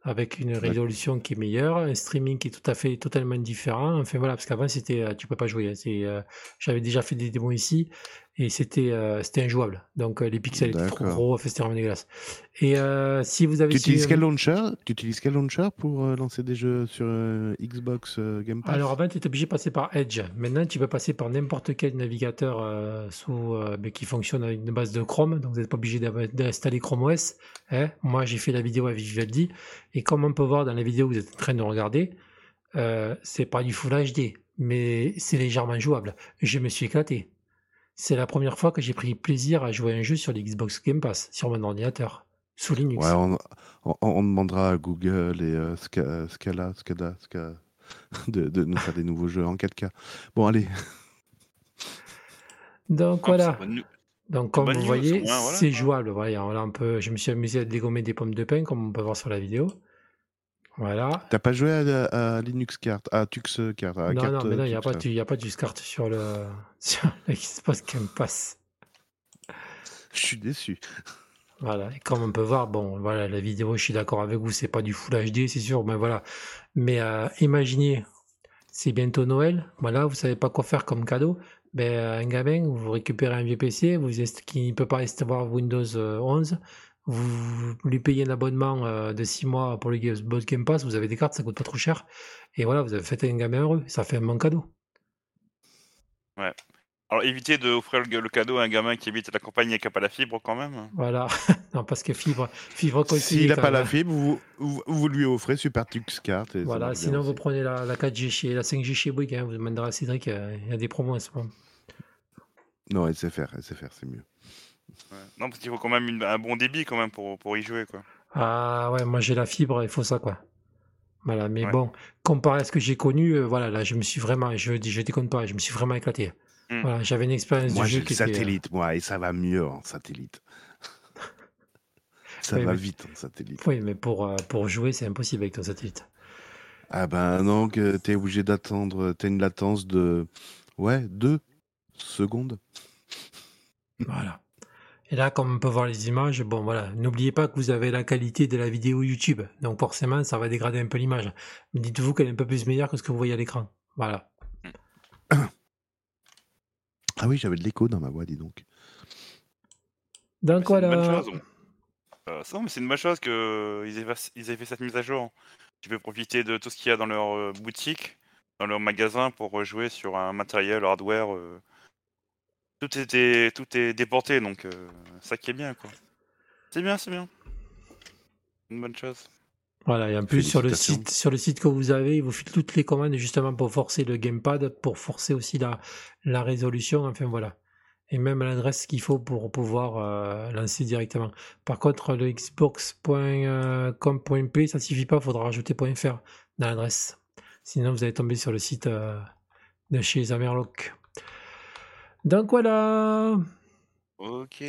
Avec une résolution qui est meilleure, un streaming qui est tout à fait totalement différent. Enfin voilà, parce qu'avant c'était euh, tu peux pas jouer. hein. C'est, euh, j'avais déjà fait des démos ici. Et c'était euh, c'était injouable. Donc euh, les pixels étaient trop gros, enfin, c'était vraiment dégueulasse. Et euh, si vous avez Tu utilises quel launcher? Tu utilises quel launcher pour lancer des jeux sur Xbox Game Pass? Alors avant, tu étais obligé de passer par Edge. Maintenant, tu peux passer par n'importe quel navigateur sous, mais qui fonctionne avec une base de Chrome. Donc, vous n'êtes pas obligé d'installer Chrome OS. hein. Moi, j'ai fait la vidéo avec Vivaldi. Et comme on peut voir dans la vidéo que vous êtes en train de regarder, c'est pas du Full HD, mais c'est légèrement jouable. Je me suis éclaté. C'est la première fois que j'ai pris plaisir à jouer à un jeu sur l'Xbox Game Pass, sur mon ordinateur, sous Linux. Ouais, on, on- on demandera à Google et euh, Sca- Scala, Scada, Sca- de, de nous faire des nouveaux jeux en 4K. Bon, allez. Donc Ah, voilà. Donc comme vous news, voyez, voilà. c'est jouable. Voilà, là, on peut, je me suis amusé à dégommer des pommes de pain, comme on peut voir sur la vidéo. Voilà. T'as pas joué à, à Linux Card, à Tux Card, à non, carte, non, mais non, il n'y a, Tux, pas a du SCART sur le sur le Xbox Game Pass. Je suis déçu. Voilà, et comme on peut voir, bon, voilà, la vidéo, je suis d'accord avec vous, c'est pas du Full HD, c'est sûr, mais voilà. Mais euh, imaginez, c'est bientôt Noël, voilà, vous savez pas quoi faire comme cadeau. Ben, un gamin, vous récupérez un vieux PC, vous est- qui ne peut pas avoir Windows euh, 11, vous, lui payez un abonnement euh, de 6 mois pour le Game Pass, vous avez des cartes, ça coûte pas trop cher, et voilà, vous avez fait un gamin heureux, ça fait un bon cadeau. Ouais. Alors évitez d'offrir le, le cadeau à un gamin qui habite à la campagne et qui n'a pas la fibre quand même. Voilà, non, parce que fibre, fibre continue. S'il n'a pas même, la fibre, vous, vous, vous lui offrez Super Tux Card. Voilà, sinon vous prenez la, la 4G chez la 5G chez Bouygues, hein, vous demanderez à Cédric, euh, il y a des promos en ce moment. Non, SFR, SFR, c'est mieux. Ouais. Non, parce qu'il faut quand même une- un bon débit quand même pour, pour y jouer quoi. Ah ouais, moi j'ai la fibre, il faut ça quoi. Voilà, mais Ouais. bon, comparé à ce que j'ai connu, euh, voilà, là je me suis vraiment, je dis, je déconne pas, je me suis vraiment éclaté. Mm. Voilà, j'avais une expérience Moi, du jeu qui était. euh, satellite, moi, et ça va mieux en satellite. ça va mais- vite en satellite. Oui, mais pour, euh, pour jouer, c'est impossible avec ton satellite. Ah ben non, que t'es obligé d'attendre, t'as une latence de, ouais, deux secondes. Voilà. Et là, comme on peut voir les images, bon voilà, n'oubliez pas que vous avez la qualité de la vidéo YouTube. Donc forcément, ça va dégrader un peu l'image. Mais dites-vous qu'elle est un peu plus meilleure que ce que vous voyez à l'écran. Voilà. Ah oui, j'avais de l'écho dans ma voix, dis donc. Donc C'est une bonne voilà. chose. bon. Euh, non, mais c'est une bonne chose qu'ils aient, fa- ils aient fait cette mise à jour. Tu peux profiter de tout ce qu'il y a dans leur euh, boutique, dans leur magasin pour euh, jouer sur un matériel hardware. euh. Tout, était, tout est déporté, donc euh, ça qui est bien. quoi. C'est bien, c'est bien. Une bonne chose. Voilà, et en plus sur le site, sur le site que vous avez, il vous file toutes les commandes justement pour forcer le gamepad, pour forcer aussi la, la résolution, enfin voilà. Et même l'adresse qu'il faut pour pouvoir euh, lancer directement. Par contre, le xbox.com.p, ça suffit pas, il faudra rajouter .fr dans l'adresse. Sinon, vous allez tomber sur le site euh, de chez Amerlock. Donc voilà. Ok.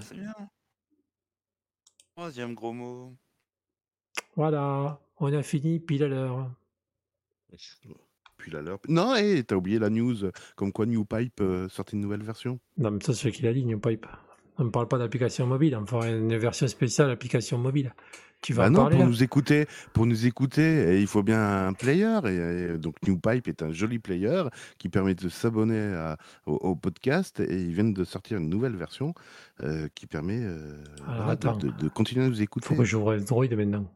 C'est bien. Troisième gros mot. Voilà, on a fini pile à l'heure. Puis là, l'heure. Non, et t'as oublié la news, comme quoi New Pipe euh, sortait une nouvelle version. Non, mais ça, c'est ce qu'il a dit, New Pipe. On ne parle pas d'application mobile, on fera une version spéciale application mobile. Tu vas Bah non, parler pour là nous écouter, pour nous écouter, il faut bien un player. Et, et donc New Pipe est un joli player qui permet de s'abonner au, au podcast. Et ils viennent de sortir une nouvelle version euh, qui permet euh, voilà, de, continuer à nous Il faut écouter. que j'ouvre Android maintenant.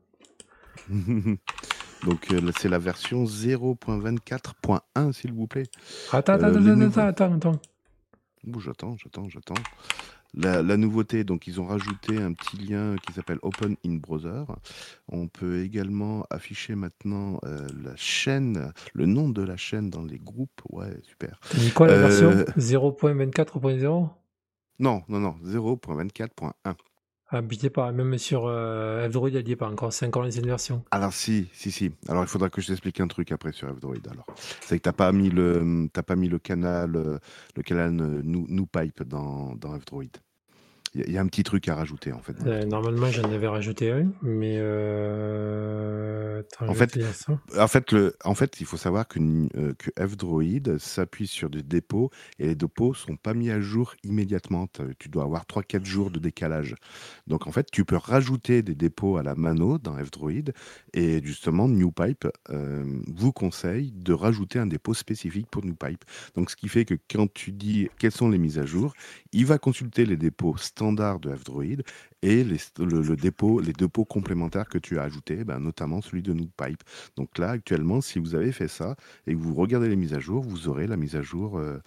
donc euh, c'est la version 0.24.1, s'il vous plaît. Attends, attends, attends, attends, attends, attends. J'attends, j'attends, j'attends. La, la nouveauté, donc ils ont rajouté un petit lien qui s'appelle Open in Browser. On peut également afficher maintenant euh, la chaîne, le nom de la chaîne dans les groupes. Ouais, super. Dit quoi la version? Euh, 0.24.0 Non, non, non, 0.24.1. Ah, bitez pas, même sur euh, Android, elle n'y est pas encore, c'est encore l'ancienne version. Alors si, si, si. Alors il faudra que je t'explique un truc après sur F-Droid. Alors, c'est que t'as pas mis le, t'as pas mis le canal, euh, le canal euh, New, New Pipe dans, dans F-Droid. Il Il y, a- il y a un petit truc à rajouter en fait. Euh, normalement, j'en avais rajouté un, mais euh... En fait. En fait, le, en fait, il faut savoir que, euh, que F-Droid s'appuie sur des dépôts et les dépôts sont pas mis à jour immédiatement. Tu dois avoir 3-4 jours de décalage. Donc, en fait, tu peux rajouter des dépôts à la mano dans F-Droid et justement, NewPipe euh, vous conseille de rajouter un dépôt spécifique pour NewPipe. Donc, ce qui fait que quand tu dis quelles sont les mises à jour, il va consulter les dépôts standards de F-Droid et les, le, le dépôt, les dépôts complémentaires que tu as ajoutés, ben, notamment celui de NewPipe. Donc là, actuellement, si vous avez fait ça et que vous regardez les mises à jour, vous aurez la mise à jour euh,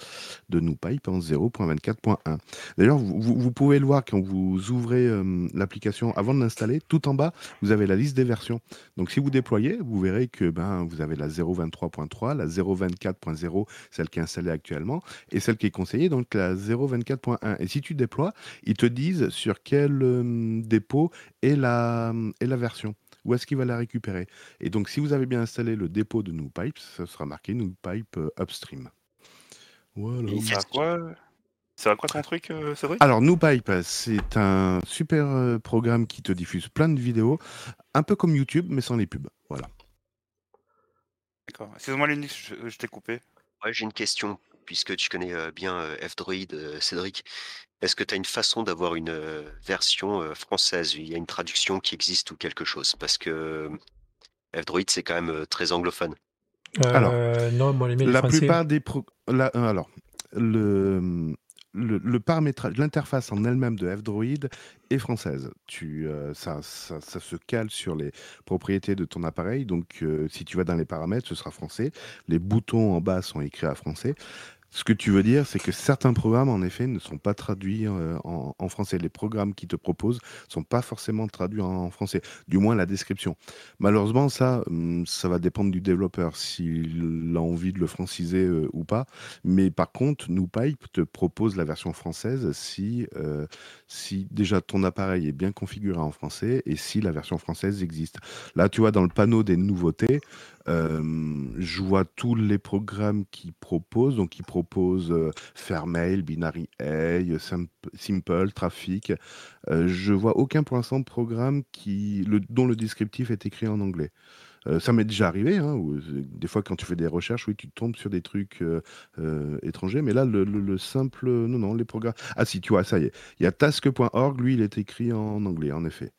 de NewPipe en 0.24.1. D'ailleurs, vous, pouvez le voir quand vous ouvrez euh, l'application avant de l'installer. Tout en bas, vous avez la liste des versions. Donc si vous déployez, vous verrez que ben, vous avez la 0.23.3, la 0.24.0, celle qui est installée actuellement, et celle qui est conseillée, donc la 0.24.1. Et si tu déploies, ils te disent sur quel euh, dépôt est la version. Où est-ce qu'il va la récupérer Et donc, si vous avez bien installé le dépôt de NewPipe, ça sera marqué NewPipe euh, Upstream. Voilà. Et c'est à quoi C'est à quoi ton truc, euh, Cédric? Alors, NewPipe, c'est un super euh, programme qui te diffuse plein de vidéos, un peu comme YouTube, mais sans les pubs. Voilà. D'accord. Excuse-moi, Linux, je, je t'ai coupé. Ouais, j'ai une question, puisque tu connais euh, bien F-Droid, Cédric. Est-ce que tu as une façon d'avoir une euh, version euh, française? Il y a une traduction qui existe ou quelque chose? Parce que euh, F-Droid, c'est quand même euh, très anglophone. Alors, non, moi, les La français. plupart des pro- la- euh, alors le le, le paramétrage, l'interface en elle-même de F-Droid est française. Tu, euh, ça, ça, ça se cale sur les propriétés de ton appareil. Donc, euh, si tu vas dans les paramètres, ce sera français. Les boutons en bas sont écrits à français. Ce que tu veux dire, c'est que certains programmes, en effet, ne sont pas traduits euh, en, français. Les programmes qui te proposent ne sont pas forcément traduits en français, du moins la description. Malheureusement, ça, hum, ça va dépendre du développeur, s'il a envie de le franciser euh, ou pas. Mais par contre, NewPipe te propose la version française si, euh, si déjà ton appareil est bien configuré en français et si la version française existe. Là, tu vois, dans le panneau des nouveautés, je vois tous les programmes qui proposent. Donc, ils proposent euh, Fairmail, Binary A, Simp- Simple, Traffic. Euh, je vois aucun pour l'instant programme qui, dont le descriptif est écrit en anglais. Euh, ça m'est déjà arrivé, hein, des fois quand tu fais des recherches, oui, tu tombes sur des trucs étrangers, mais là, le- le simple, non, non, les programmes. Ah si, tu vois, ça y est. Il y a task.org, lui, il est écrit en anglais, en effet.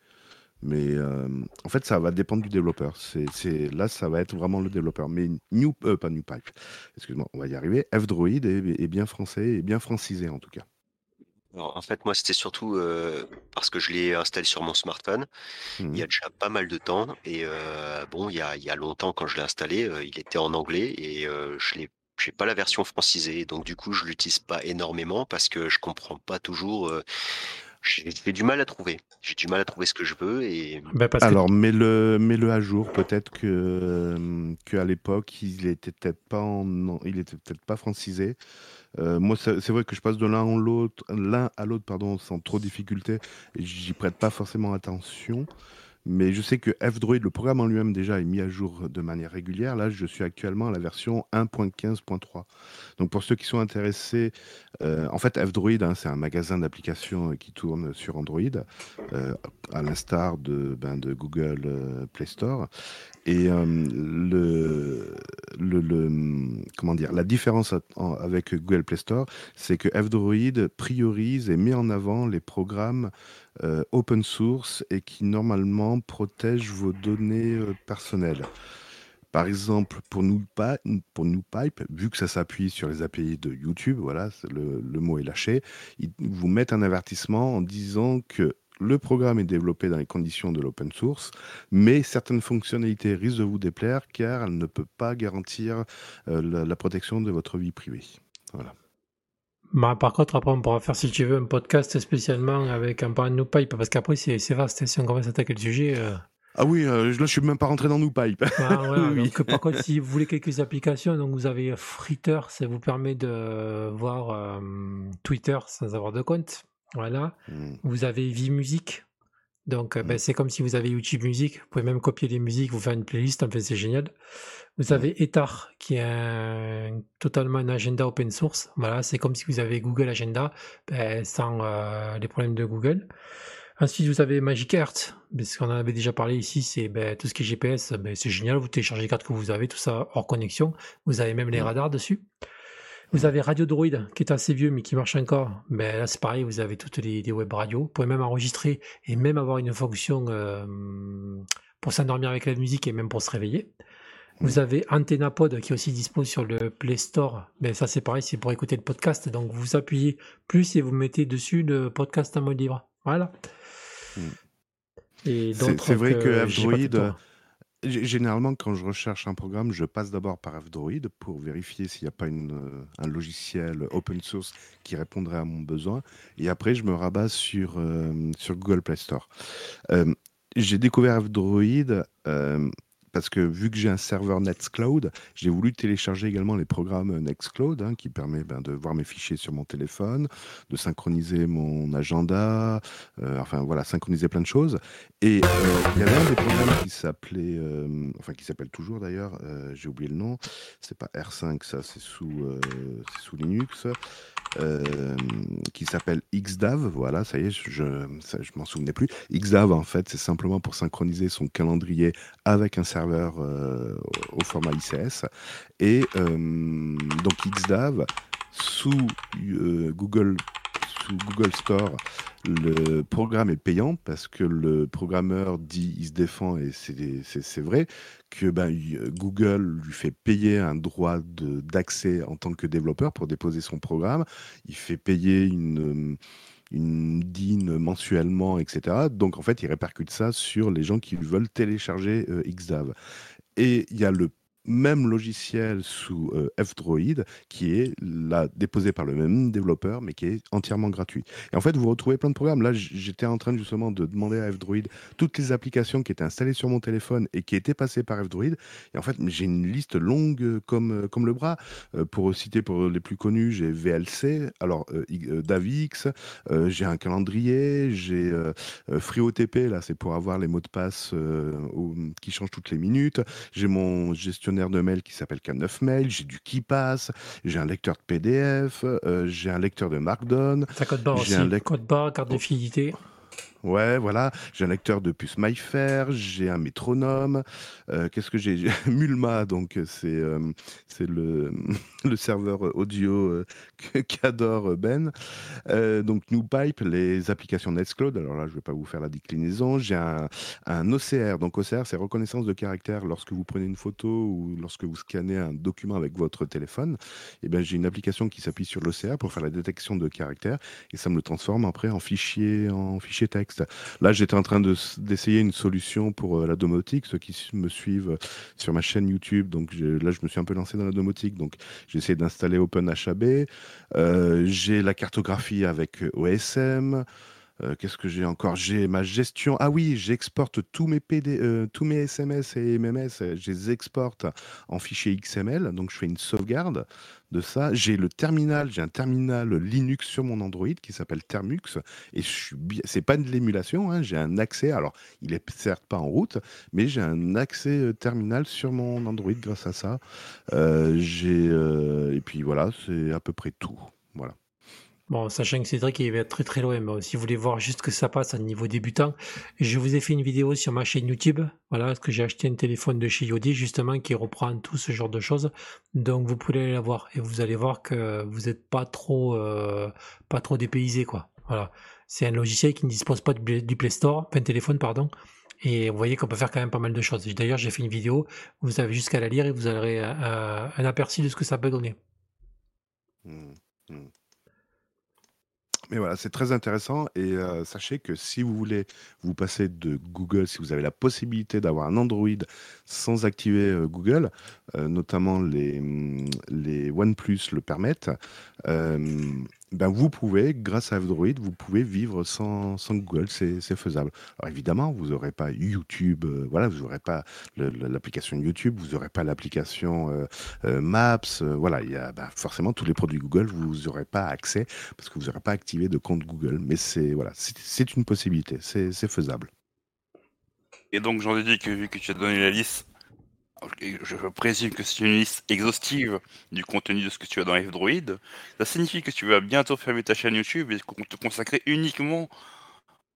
Mais euh, en fait, ça va dépendre du développeur. C'est, là, ça va être vraiment le développeur. Mais New, euh, pas NewPipe, excuse-moi, on va y arriver. F-Droid est, est bien français et bien francisé en tout cas. Alors, en fait, moi, c'était surtout euh, parce que je l'ai installé sur mon smartphone il y a déjà pas mal de temps. Et euh, bon, il y a, il y a longtemps, quand je l'ai installé, il était en anglais et je l'ai. J'ai pas la version francisée, donc du coup je l'utilise pas énormément parce que je comprends pas toujours. euh, j'ai du mal à trouver. J'ai du mal à trouver ce que je veux et parce que Alors, mets-le, mets-le à jour. Peut-être que, euh, qu'à l'époque, il était peut-être pas, en, il était peut-être pas francisé. Euh, moi, c'est vrai que je passe de l'un en l'autre, l'un à l'autre, pardon, sans trop de difficulté, j'y prête pas forcément attention. Mais je sais que F-Droid, le programme en lui-même déjà est mis à jour de manière régulière. Là, je suis actuellement à la version 1.15.3. Donc pour ceux qui sont intéressés, euh, en fait, F-Droid, hein, c'est un magasin d'applications euh, qui tourne sur Android, euh, à l'instar de, ben, Google Play Store. Et le, comment dire, la différence en- avec Google Play Store, c'est que F-Droid priorise et met en avant les programmes open source et qui normalement protègent vos données personnelles. Par exemple, pour pour NewPipe, vu que ça s'appuie sur les API de YouTube, voilà, le, mot est lâché, ils vous mettent un avertissement en disant que le programme est développé dans les conditions de l'open source, mais certaines fonctionnalités risquent de vous déplaire car elles ne peuvent pas garantir euh, la, protection de votre vie privée. Voilà. Bah, par contre, après, on pourra faire, si tu veux, un podcast spécialement avec un parent de NewPipe, parce qu'après, c'est c'est vaste. hein, Si on commence à attaquer le sujet. euh, Ah oui, euh, là je suis même pas rentré dans NewPipe. Ah, voilà, Oui. donc, par contre, si vous voulez quelques applications, donc vous avez Fritter, ça vous permet de voir euh, Twitter sans avoir de compte. Voilà. Hmm. Vous avez VMusic, Donc, euh, ben, Mm. c'est comme si vous avez YouTube Music. Vous pouvez même copier des musiques, vous faire une playlist. Enfin, c'est génial. Vous Mm. avez Etar, qui est un- totalement un agenda open source. Voilà, c'est comme si vous avez Google Agenda, ben, sans euh, les problèmes de Google. Ensuite, vous avez Magic Earth, parce qu'on en avait déjà parlé ici, c'est ben, tout ce qui est GPS, ben, c'est génial, vous téléchargez les cartes que vous avez, tout ça hors connexion, vous avez même les radars dessus. Vous avez Radio Droid, qui est assez vieux, mais qui marche encore. Ben, là, c'est pareil, vous avez toutes les, les web radios, vous pouvez même enregistrer et même avoir une fonction euh, pour s'endormir avec la musique et même pour se réveiller. Vous avez AntennaPod qui est aussi dispo sur le Play Store. Mais ça, c'est pareil, c'est pour écouter le podcast. Donc, vous appuyez plus et vous mettez dessus le podcast en mode libre. Voilà. Mm. Et C'est vrai que F-Droid. G- Généralement, quand je recherche un programme, je passe d'abord par F-Droid pour vérifier s'il n'y a pas une, euh, un logiciel open source qui répondrait à mon besoin. Et après, je me rabats sur, euh, sur Google Play Store. Euh, j'ai découvert F-Droid euh, parce que vu que j'ai un serveur Nextcloud, j'ai voulu télécharger également les programmes Nextcloud hein, qui permet ben, de voir mes fichiers sur mon téléphone, de synchroniser mon agenda, euh, enfin voilà, synchroniser plein de choses. Et euh, il y avait un des programmes qui s'appelait, euh, enfin qui s'appelle toujours d'ailleurs, euh, j'ai oublié le nom, c'est pas R5, ça c'est sous, euh, Linux, euh, qui s'appelle XDAV, voilà, ça y est, je, je m'en souvenais plus. XDAV en fait, c'est simplement pour synchroniser son calendrier avec un serveur euh, au format ICS. Et euh, donc XDAV, sous euh, Google sous Google Store, le programme est payant parce que le programmeur dit il se défend et c'est vrai que ben, Google lui fait payer un droit d'accès en tant que développeur pour déposer son programme. Il fait payer une, une DIN mensuellement, etc. Donc en fait, il répercute ça sur les gens qui veulent télécharger euh, XDAV. Et il y a le même logiciel sous euh, F-Droid qui est là, déposé par le même développeur mais qui est entièrement gratuit. Et en fait, vous retrouvez plein de programmes. Là, j'étais en train justement de demander à F-Droid toutes les applications qui étaient installées sur mon téléphone et qui étaient passées par F-Droid. Et en fait, j'ai une liste longue comme, euh, comme le bras. Euh, pour citer pour les plus connus, j'ai VLC, alors euh, Davix, j'ai un calendrier, j'ai FreeOTP, là c'est pour avoir les mots de passe qui changent toutes les minutes. J'ai mon gestionnaire de mail qui s'appelle K9 Mail, j'ai du KeePass, j'ai un lecteur de PDF, euh, j'ai un lecteur de Markdown. Ça code barre aussi. un lec- Code barre, carte de fidélité. Ouais, voilà, j'ai un lecteur de puce MyFair, j'ai un métronome. euh, Qu'est-ce que j'ai? Mulma, donc c'est euh, le, serveur audio euh, qu'adore Ben. Donc NewPipe, les applications Nextcloud. Alors là, je ne vais pas vous faire la déclinaison. J'ai un, un OCR. Donc OCR, c'est reconnaissance de caractère lorsque vous prenez une photo ou lorsque vous scannez un document avec votre téléphone. Ben, j'ai une application qui s'appuie sur l'OCR pour faire la détection de caractère et ça me le transforme après en fichier, en fichier texte. Là, j'étais en train d'essayer une solution pour euh, la domotique. Ceux qui me suivent sur ma chaîne YouTube, donc là, je me suis un peu lancé dans la domotique. Donc, j'ai essayé d'installer OpenHAB. Euh, j'ai la cartographie avec euh, OSM. Euh, Qu'est-ce que j'ai encore? J'ai ma gestion. Ah oui, j'exporte tous mes PD, euh, tous mes SMS et MMS. euh, Je les exporte en fichier XML. Donc, je fais une sauvegarde de ça. J'ai le terminal. J'ai un terminal Linux sur mon Android qui s'appelle Termux. Et je. C'est pas de l'émulation. hein, J'ai un accès. Alors, il est certes pas en route, mais j'ai un accès terminal sur mon Android grâce à ça. Et puis voilà, c'est à peu près tout. Voilà. Bon, sachant que Cédric il va être très très loin, mais si vous voulez voir juste que ça passe à niveau débutant, je vous ai fait une vidéo sur ma chaîne YouTube. Voilà, parce que j'ai acheté un téléphone de chez Yodi justement qui reprend tout ce genre de choses. Donc vous pouvez aller la voir et vous allez voir que vous n'êtes pas trop euh, pas trop dépaysé quoi. Voilà, c'est un logiciel qui ne dispose pas du Play- Store, enfin téléphone pardon. Et vous voyez qu'on peut faire quand même pas mal de choses. D'ailleurs, j'ai fait une vidéo, vous avez jusqu'à la lire et vous aurez un aperçu de ce que ça peut donner. Mm, mm. Mais voilà, c'est très intéressant et euh, sachez que si vous voulez vous passer de Google, si vous avez la possibilité d'avoir un Android sans activer euh, Google, euh, notamment les, mm, les OnePlus le permettent, ben vous pouvez, grâce à F-Droid, vous pouvez vivre sans, Google, c'est faisable. Alors évidemment, vous n'aurez pas YouTube, euh, voilà, vous n'aurez pas l'application YouTube, vous n'aurez pas l'application euh, euh, Maps, voilà, il y a ben, forcément tous les produits Google, vous n'aurez pas accès parce que vous n'aurez pas activé de compte Google. Mais c'est voilà, c'est une possibilité, c'est faisable. Et donc j'en déduis que vu que tu as donné la liste, je présume que c'est une liste exhaustive du contenu de ce que tu as dans F-Droid, ça signifie que tu vas bientôt fermer ta chaîne YouTube et qu'on te consacrer uniquement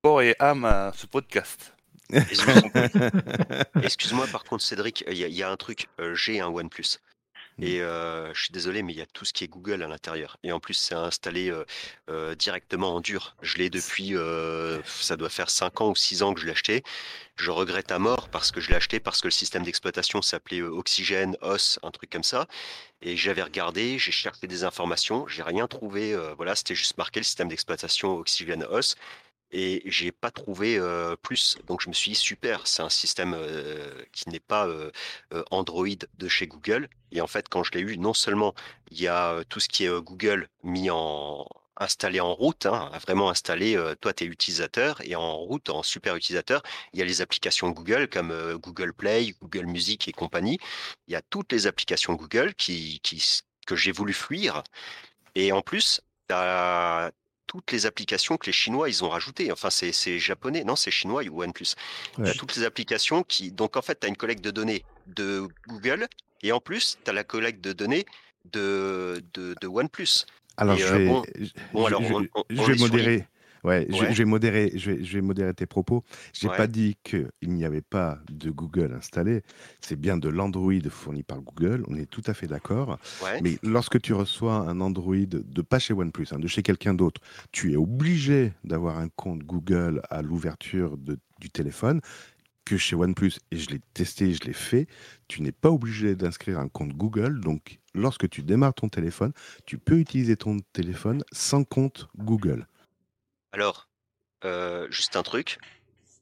corps et âme à ce podcast. Excuse-moi par contre, Cédric, il y, a- il y a un truc. euh, J'ai un OnePlus. Et euh, je suis désolé, mais il y a tout ce qui est Google à l'intérieur. Et en plus, c'est installé euh, euh, directement en dur. Je l'ai depuis, ça doit faire 5 ans ou 6 ans que je l'ai acheté. Je regrette à mort parce que je l'ai acheté parce que le système d'exploitation s'appelait Oxygène, OS, un truc comme ça. Et j'avais regardé, j'ai cherché des informations, j'ai rien trouvé. voilà, c'était juste marqué le système d'exploitation Oxygène, OS et j'ai pas trouvé plus. Donc je me suis dit super, c'est un système qui n'est pas Android de chez Google. Et en fait, quand je l'ai eu, non seulement il y a tout ce qui est Google mis en installé en route, hein, vraiment installé, toi tu es utilisateur et en route, en super utilisateur, il y a les applications Google comme Google Play, Google Music et compagnie. Il y a toutes les applications Google qui, que j'ai voulu fuir. Et en plus, tu as toutes les applications que les Chinois ils ont rajoutées. Enfin, c'est c'est japonais, non, c'est chinois ou OnePlus. Tu Ouais. as toutes les applications qui. Donc, en fait, tu as une collecte de données de Google et en plus, tu as la collecte de données de, de, de OnePlus. Alors Et, je euh, vais, bon, je- bon, je- alors, je- on- on- je on vais est sur les- modérer. Ouais, je, Ouais. je vais modérer, je vais, je vais modérer tes propos. J'ai Ouais. pas dit qu'il n'y avait pas de Google installé. C'est bien de l'Android fourni par Google. On est tout à fait d'accord. Ouais. Mais lorsque tu reçois un Android de pas chez OnePlus, hein, de chez quelqu'un d'autre, tu es obligé d'avoir un compte Google à l'ouverture du téléphone. Que chez OnePlus, et je l'ai testé, je l'ai fait, tu n'es pas obligé d'inscrire un compte Google. Donc, lorsque tu démarres ton téléphone, tu peux utiliser ton téléphone sans compte Google. Alors, euh, juste un truc.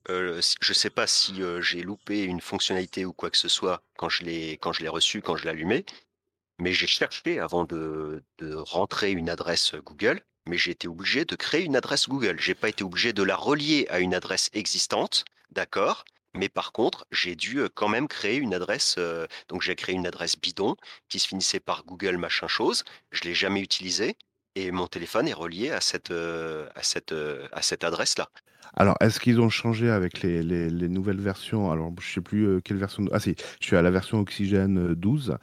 Euh, je sais pas si j'ai loupé une fonctionnalité ou quoi que ce soit quand je l'ai quand je l'ai reçu, quand je l'ai allumé, mais j'ai cherché avant de, rentrer une adresse Google, mais j'ai été obligé de créer une adresse Google. J'ai pas été obligé de la relier à une adresse existante, d'accord, mais par contre, j'ai dû quand même créer une adresse. donc j'ai créé une adresse bidon qui se finissait par Google machin chose. Je l'ai jamais utilisée et mon téléphone est relié à cette euh, euh, adresse-là. Alors, est-ce qu'ils ont changé avec les, les- les nouvelles versions? Alors, je sais plus euh, quelle version. Ah si, je suis à la version Oxygène euh, 12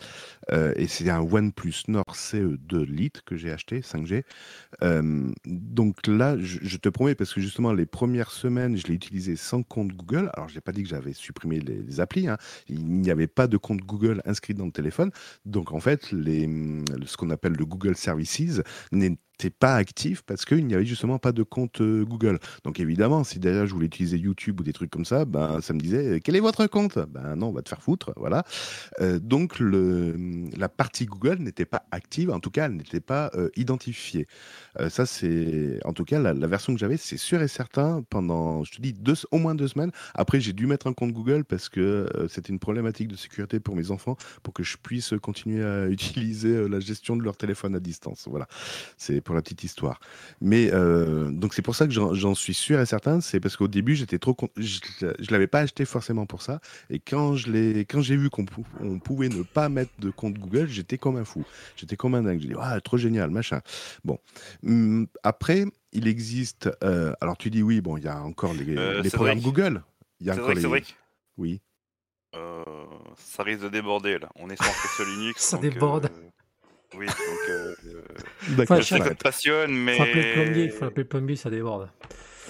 euh, et c'est un OnePlus Nord CE2 Lite que j'ai acheté 5G. Euh, donc là, je, te promets parce que justement les premières semaines, je l'ai utilisé sans compte Google. Alors, je n'ai pas dit que j'avais supprimé les, applis. hein. Il n'y avait pas de compte Google inscrit dans le téléphone. Donc en fait, ce qu'on appelle le Google Services n'était pas actif parce qu'il n'y avait justement pas de compte euh, Google. Donc évidemment, si derrière je voulais utiliser YouTube ou des trucs comme ça, ben ça me disait quel est votre compte? Ben non, on va te faire foutre, voilà. Euh, donc le, la partie Google n'était pas active, en tout cas, elle n'était pas euh, identifiée. Ça c'est, en tout cas, la, version que j'avais, c'est sûr et certain. Pendant, je te dis, deux, au moins deux semaines. Après, j'ai dû mettre un compte Google parce que c'était une problématique de sécurité pour mes enfants, pour que je puisse continuer à utiliser la gestion de leur téléphone à distance. Voilà, c'est pour la petite histoire. Mais euh, donc c'est pour ça que j'en suis sûr et certain. C'est parce qu'au début j'étais trop, con- je, je l'avais pas acheté forcément pour ça. Et quand je l'ai, quand j'ai vu qu'on pou- on pouvait ne pas mettre de compte Google, j'étais comme un fou. J'étais comme un dingue. J'ai dit ah trop génial machin. Bon, Hum, après il existe. euh, alors tu dis oui bon il y a encore les, Euh, les programmes Google. Il y a encore les. Cédric Oui. Euh, ça risque de déborder là. On est centré sur Linux. Ça donc, déborde. Euh, oui, donc euh, euh, D'accord. Je sais que ça te passionne, mais. Faut appeler le plombier, faut appeler le plombier, ça déborde.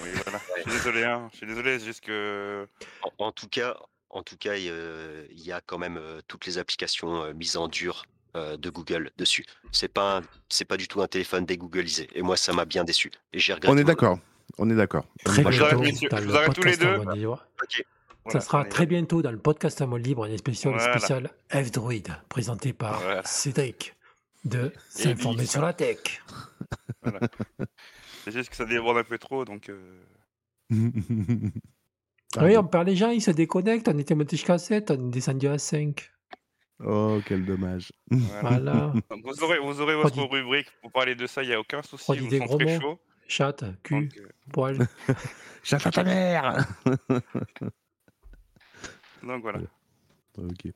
Oui, voilà. Je suis désolé, hein. Je suis désolé, c'est juste que. En, en tout cas, en tout cas, euh, il y a quand même euh, toutes les applications euh, mises en dur euh, de Google dessus. C'est pas c'est pas du tout un téléphone dégooglisé. Et moi, ça m'a bien déçu. Et j'ai regretté. On est d'accord. On est d'accord. Très Moi, je vous arrête, tous les deux. mode libre. Ok. Voilà, ça sera très bientôt dans le podcast en mode libre, une spéciale Voilà. spéciale F-Droid, présenté par Voilà. Cédric de S'informer sur la tech. Voilà. C'est juste que ça déborde un peu trop, donc. euh, Ah, oui, on perd les gens, ils se déconnectent, on était monté jusqu'à 7, on est descendu à 5. Oh, quel dommage. Voilà. Vous aurez, vous aurez votre rubrique pour parler de ça, il n'y a aucun souci. redis Vous des gros très chaud. Chatte, cul, Donc, euh, poil. Chatte à ta mère donc voilà. Ok.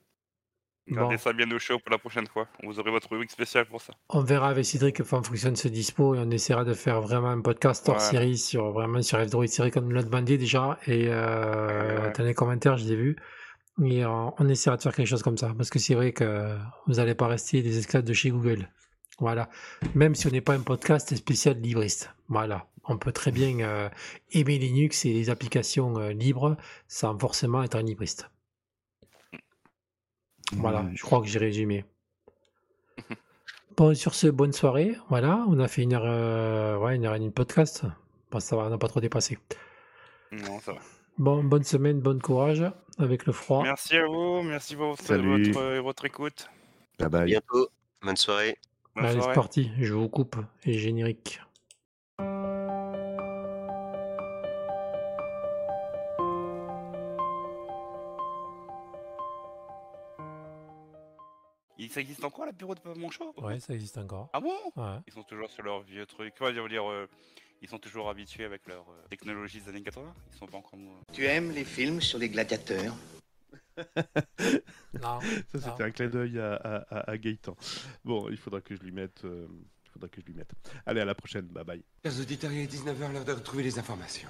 Gardez Bon. ça bien au chaud pour la prochaine fois. Vous aurez votre rubrique spéciale pour ça. On verra avec Cédric quand Function se dispo et on essaiera de faire vraiment un podcast hors série sur vraiment sur F-Droid série comme on l'a demandé déjà et euh, Ouais. dans les commentaires je l'ai vu et euh, on essaiera de faire quelque chose comme ça parce que c'est vrai que vous n'allez pas rester des esclaves de chez Google. Voilà. Même si on n'est pas un podcast spécial libriste. Voilà. On peut très bien euh, aimer Linux et les applications euh, libres sans forcément être un libriste. Voilà, je crois que j'ai résumé. Bon, sur ce, bonne soirée. Voilà, on a fait une heure, euh, ouais, une heure et demie de podcast. Bon, ça va, on n'a pas trop dépassé. Non, ça va. Bon, bonne semaine, bon courage avec le froid. Merci à vous, merci pour votre, Salut. votre, écoute. Bye À bye. bientôt. Bonne soirée. Bonne Allez, c'est parti, je vous coupe et générique. Il ça existe encore la bureau de mon show Ouais, ça existe encore. Ah bon? Ouais. Ils sont toujours sur leur vieux truc. Comment dire, dire euh, ils sont toujours habitués avec leur euh, technologie des années 80 Ils sont pas encore. euh, Tu aimes les films sur les gladiateurs? Non, Ça, c'était un clin d'œil à, à, à- à Gaëtan. Bon, il faudra que je lui mette. euh, il faudra que je lui mette. Allez, à la prochaine. Bye bye. Chers auditeurs, il est 19h, l'heure de retrouver les informations.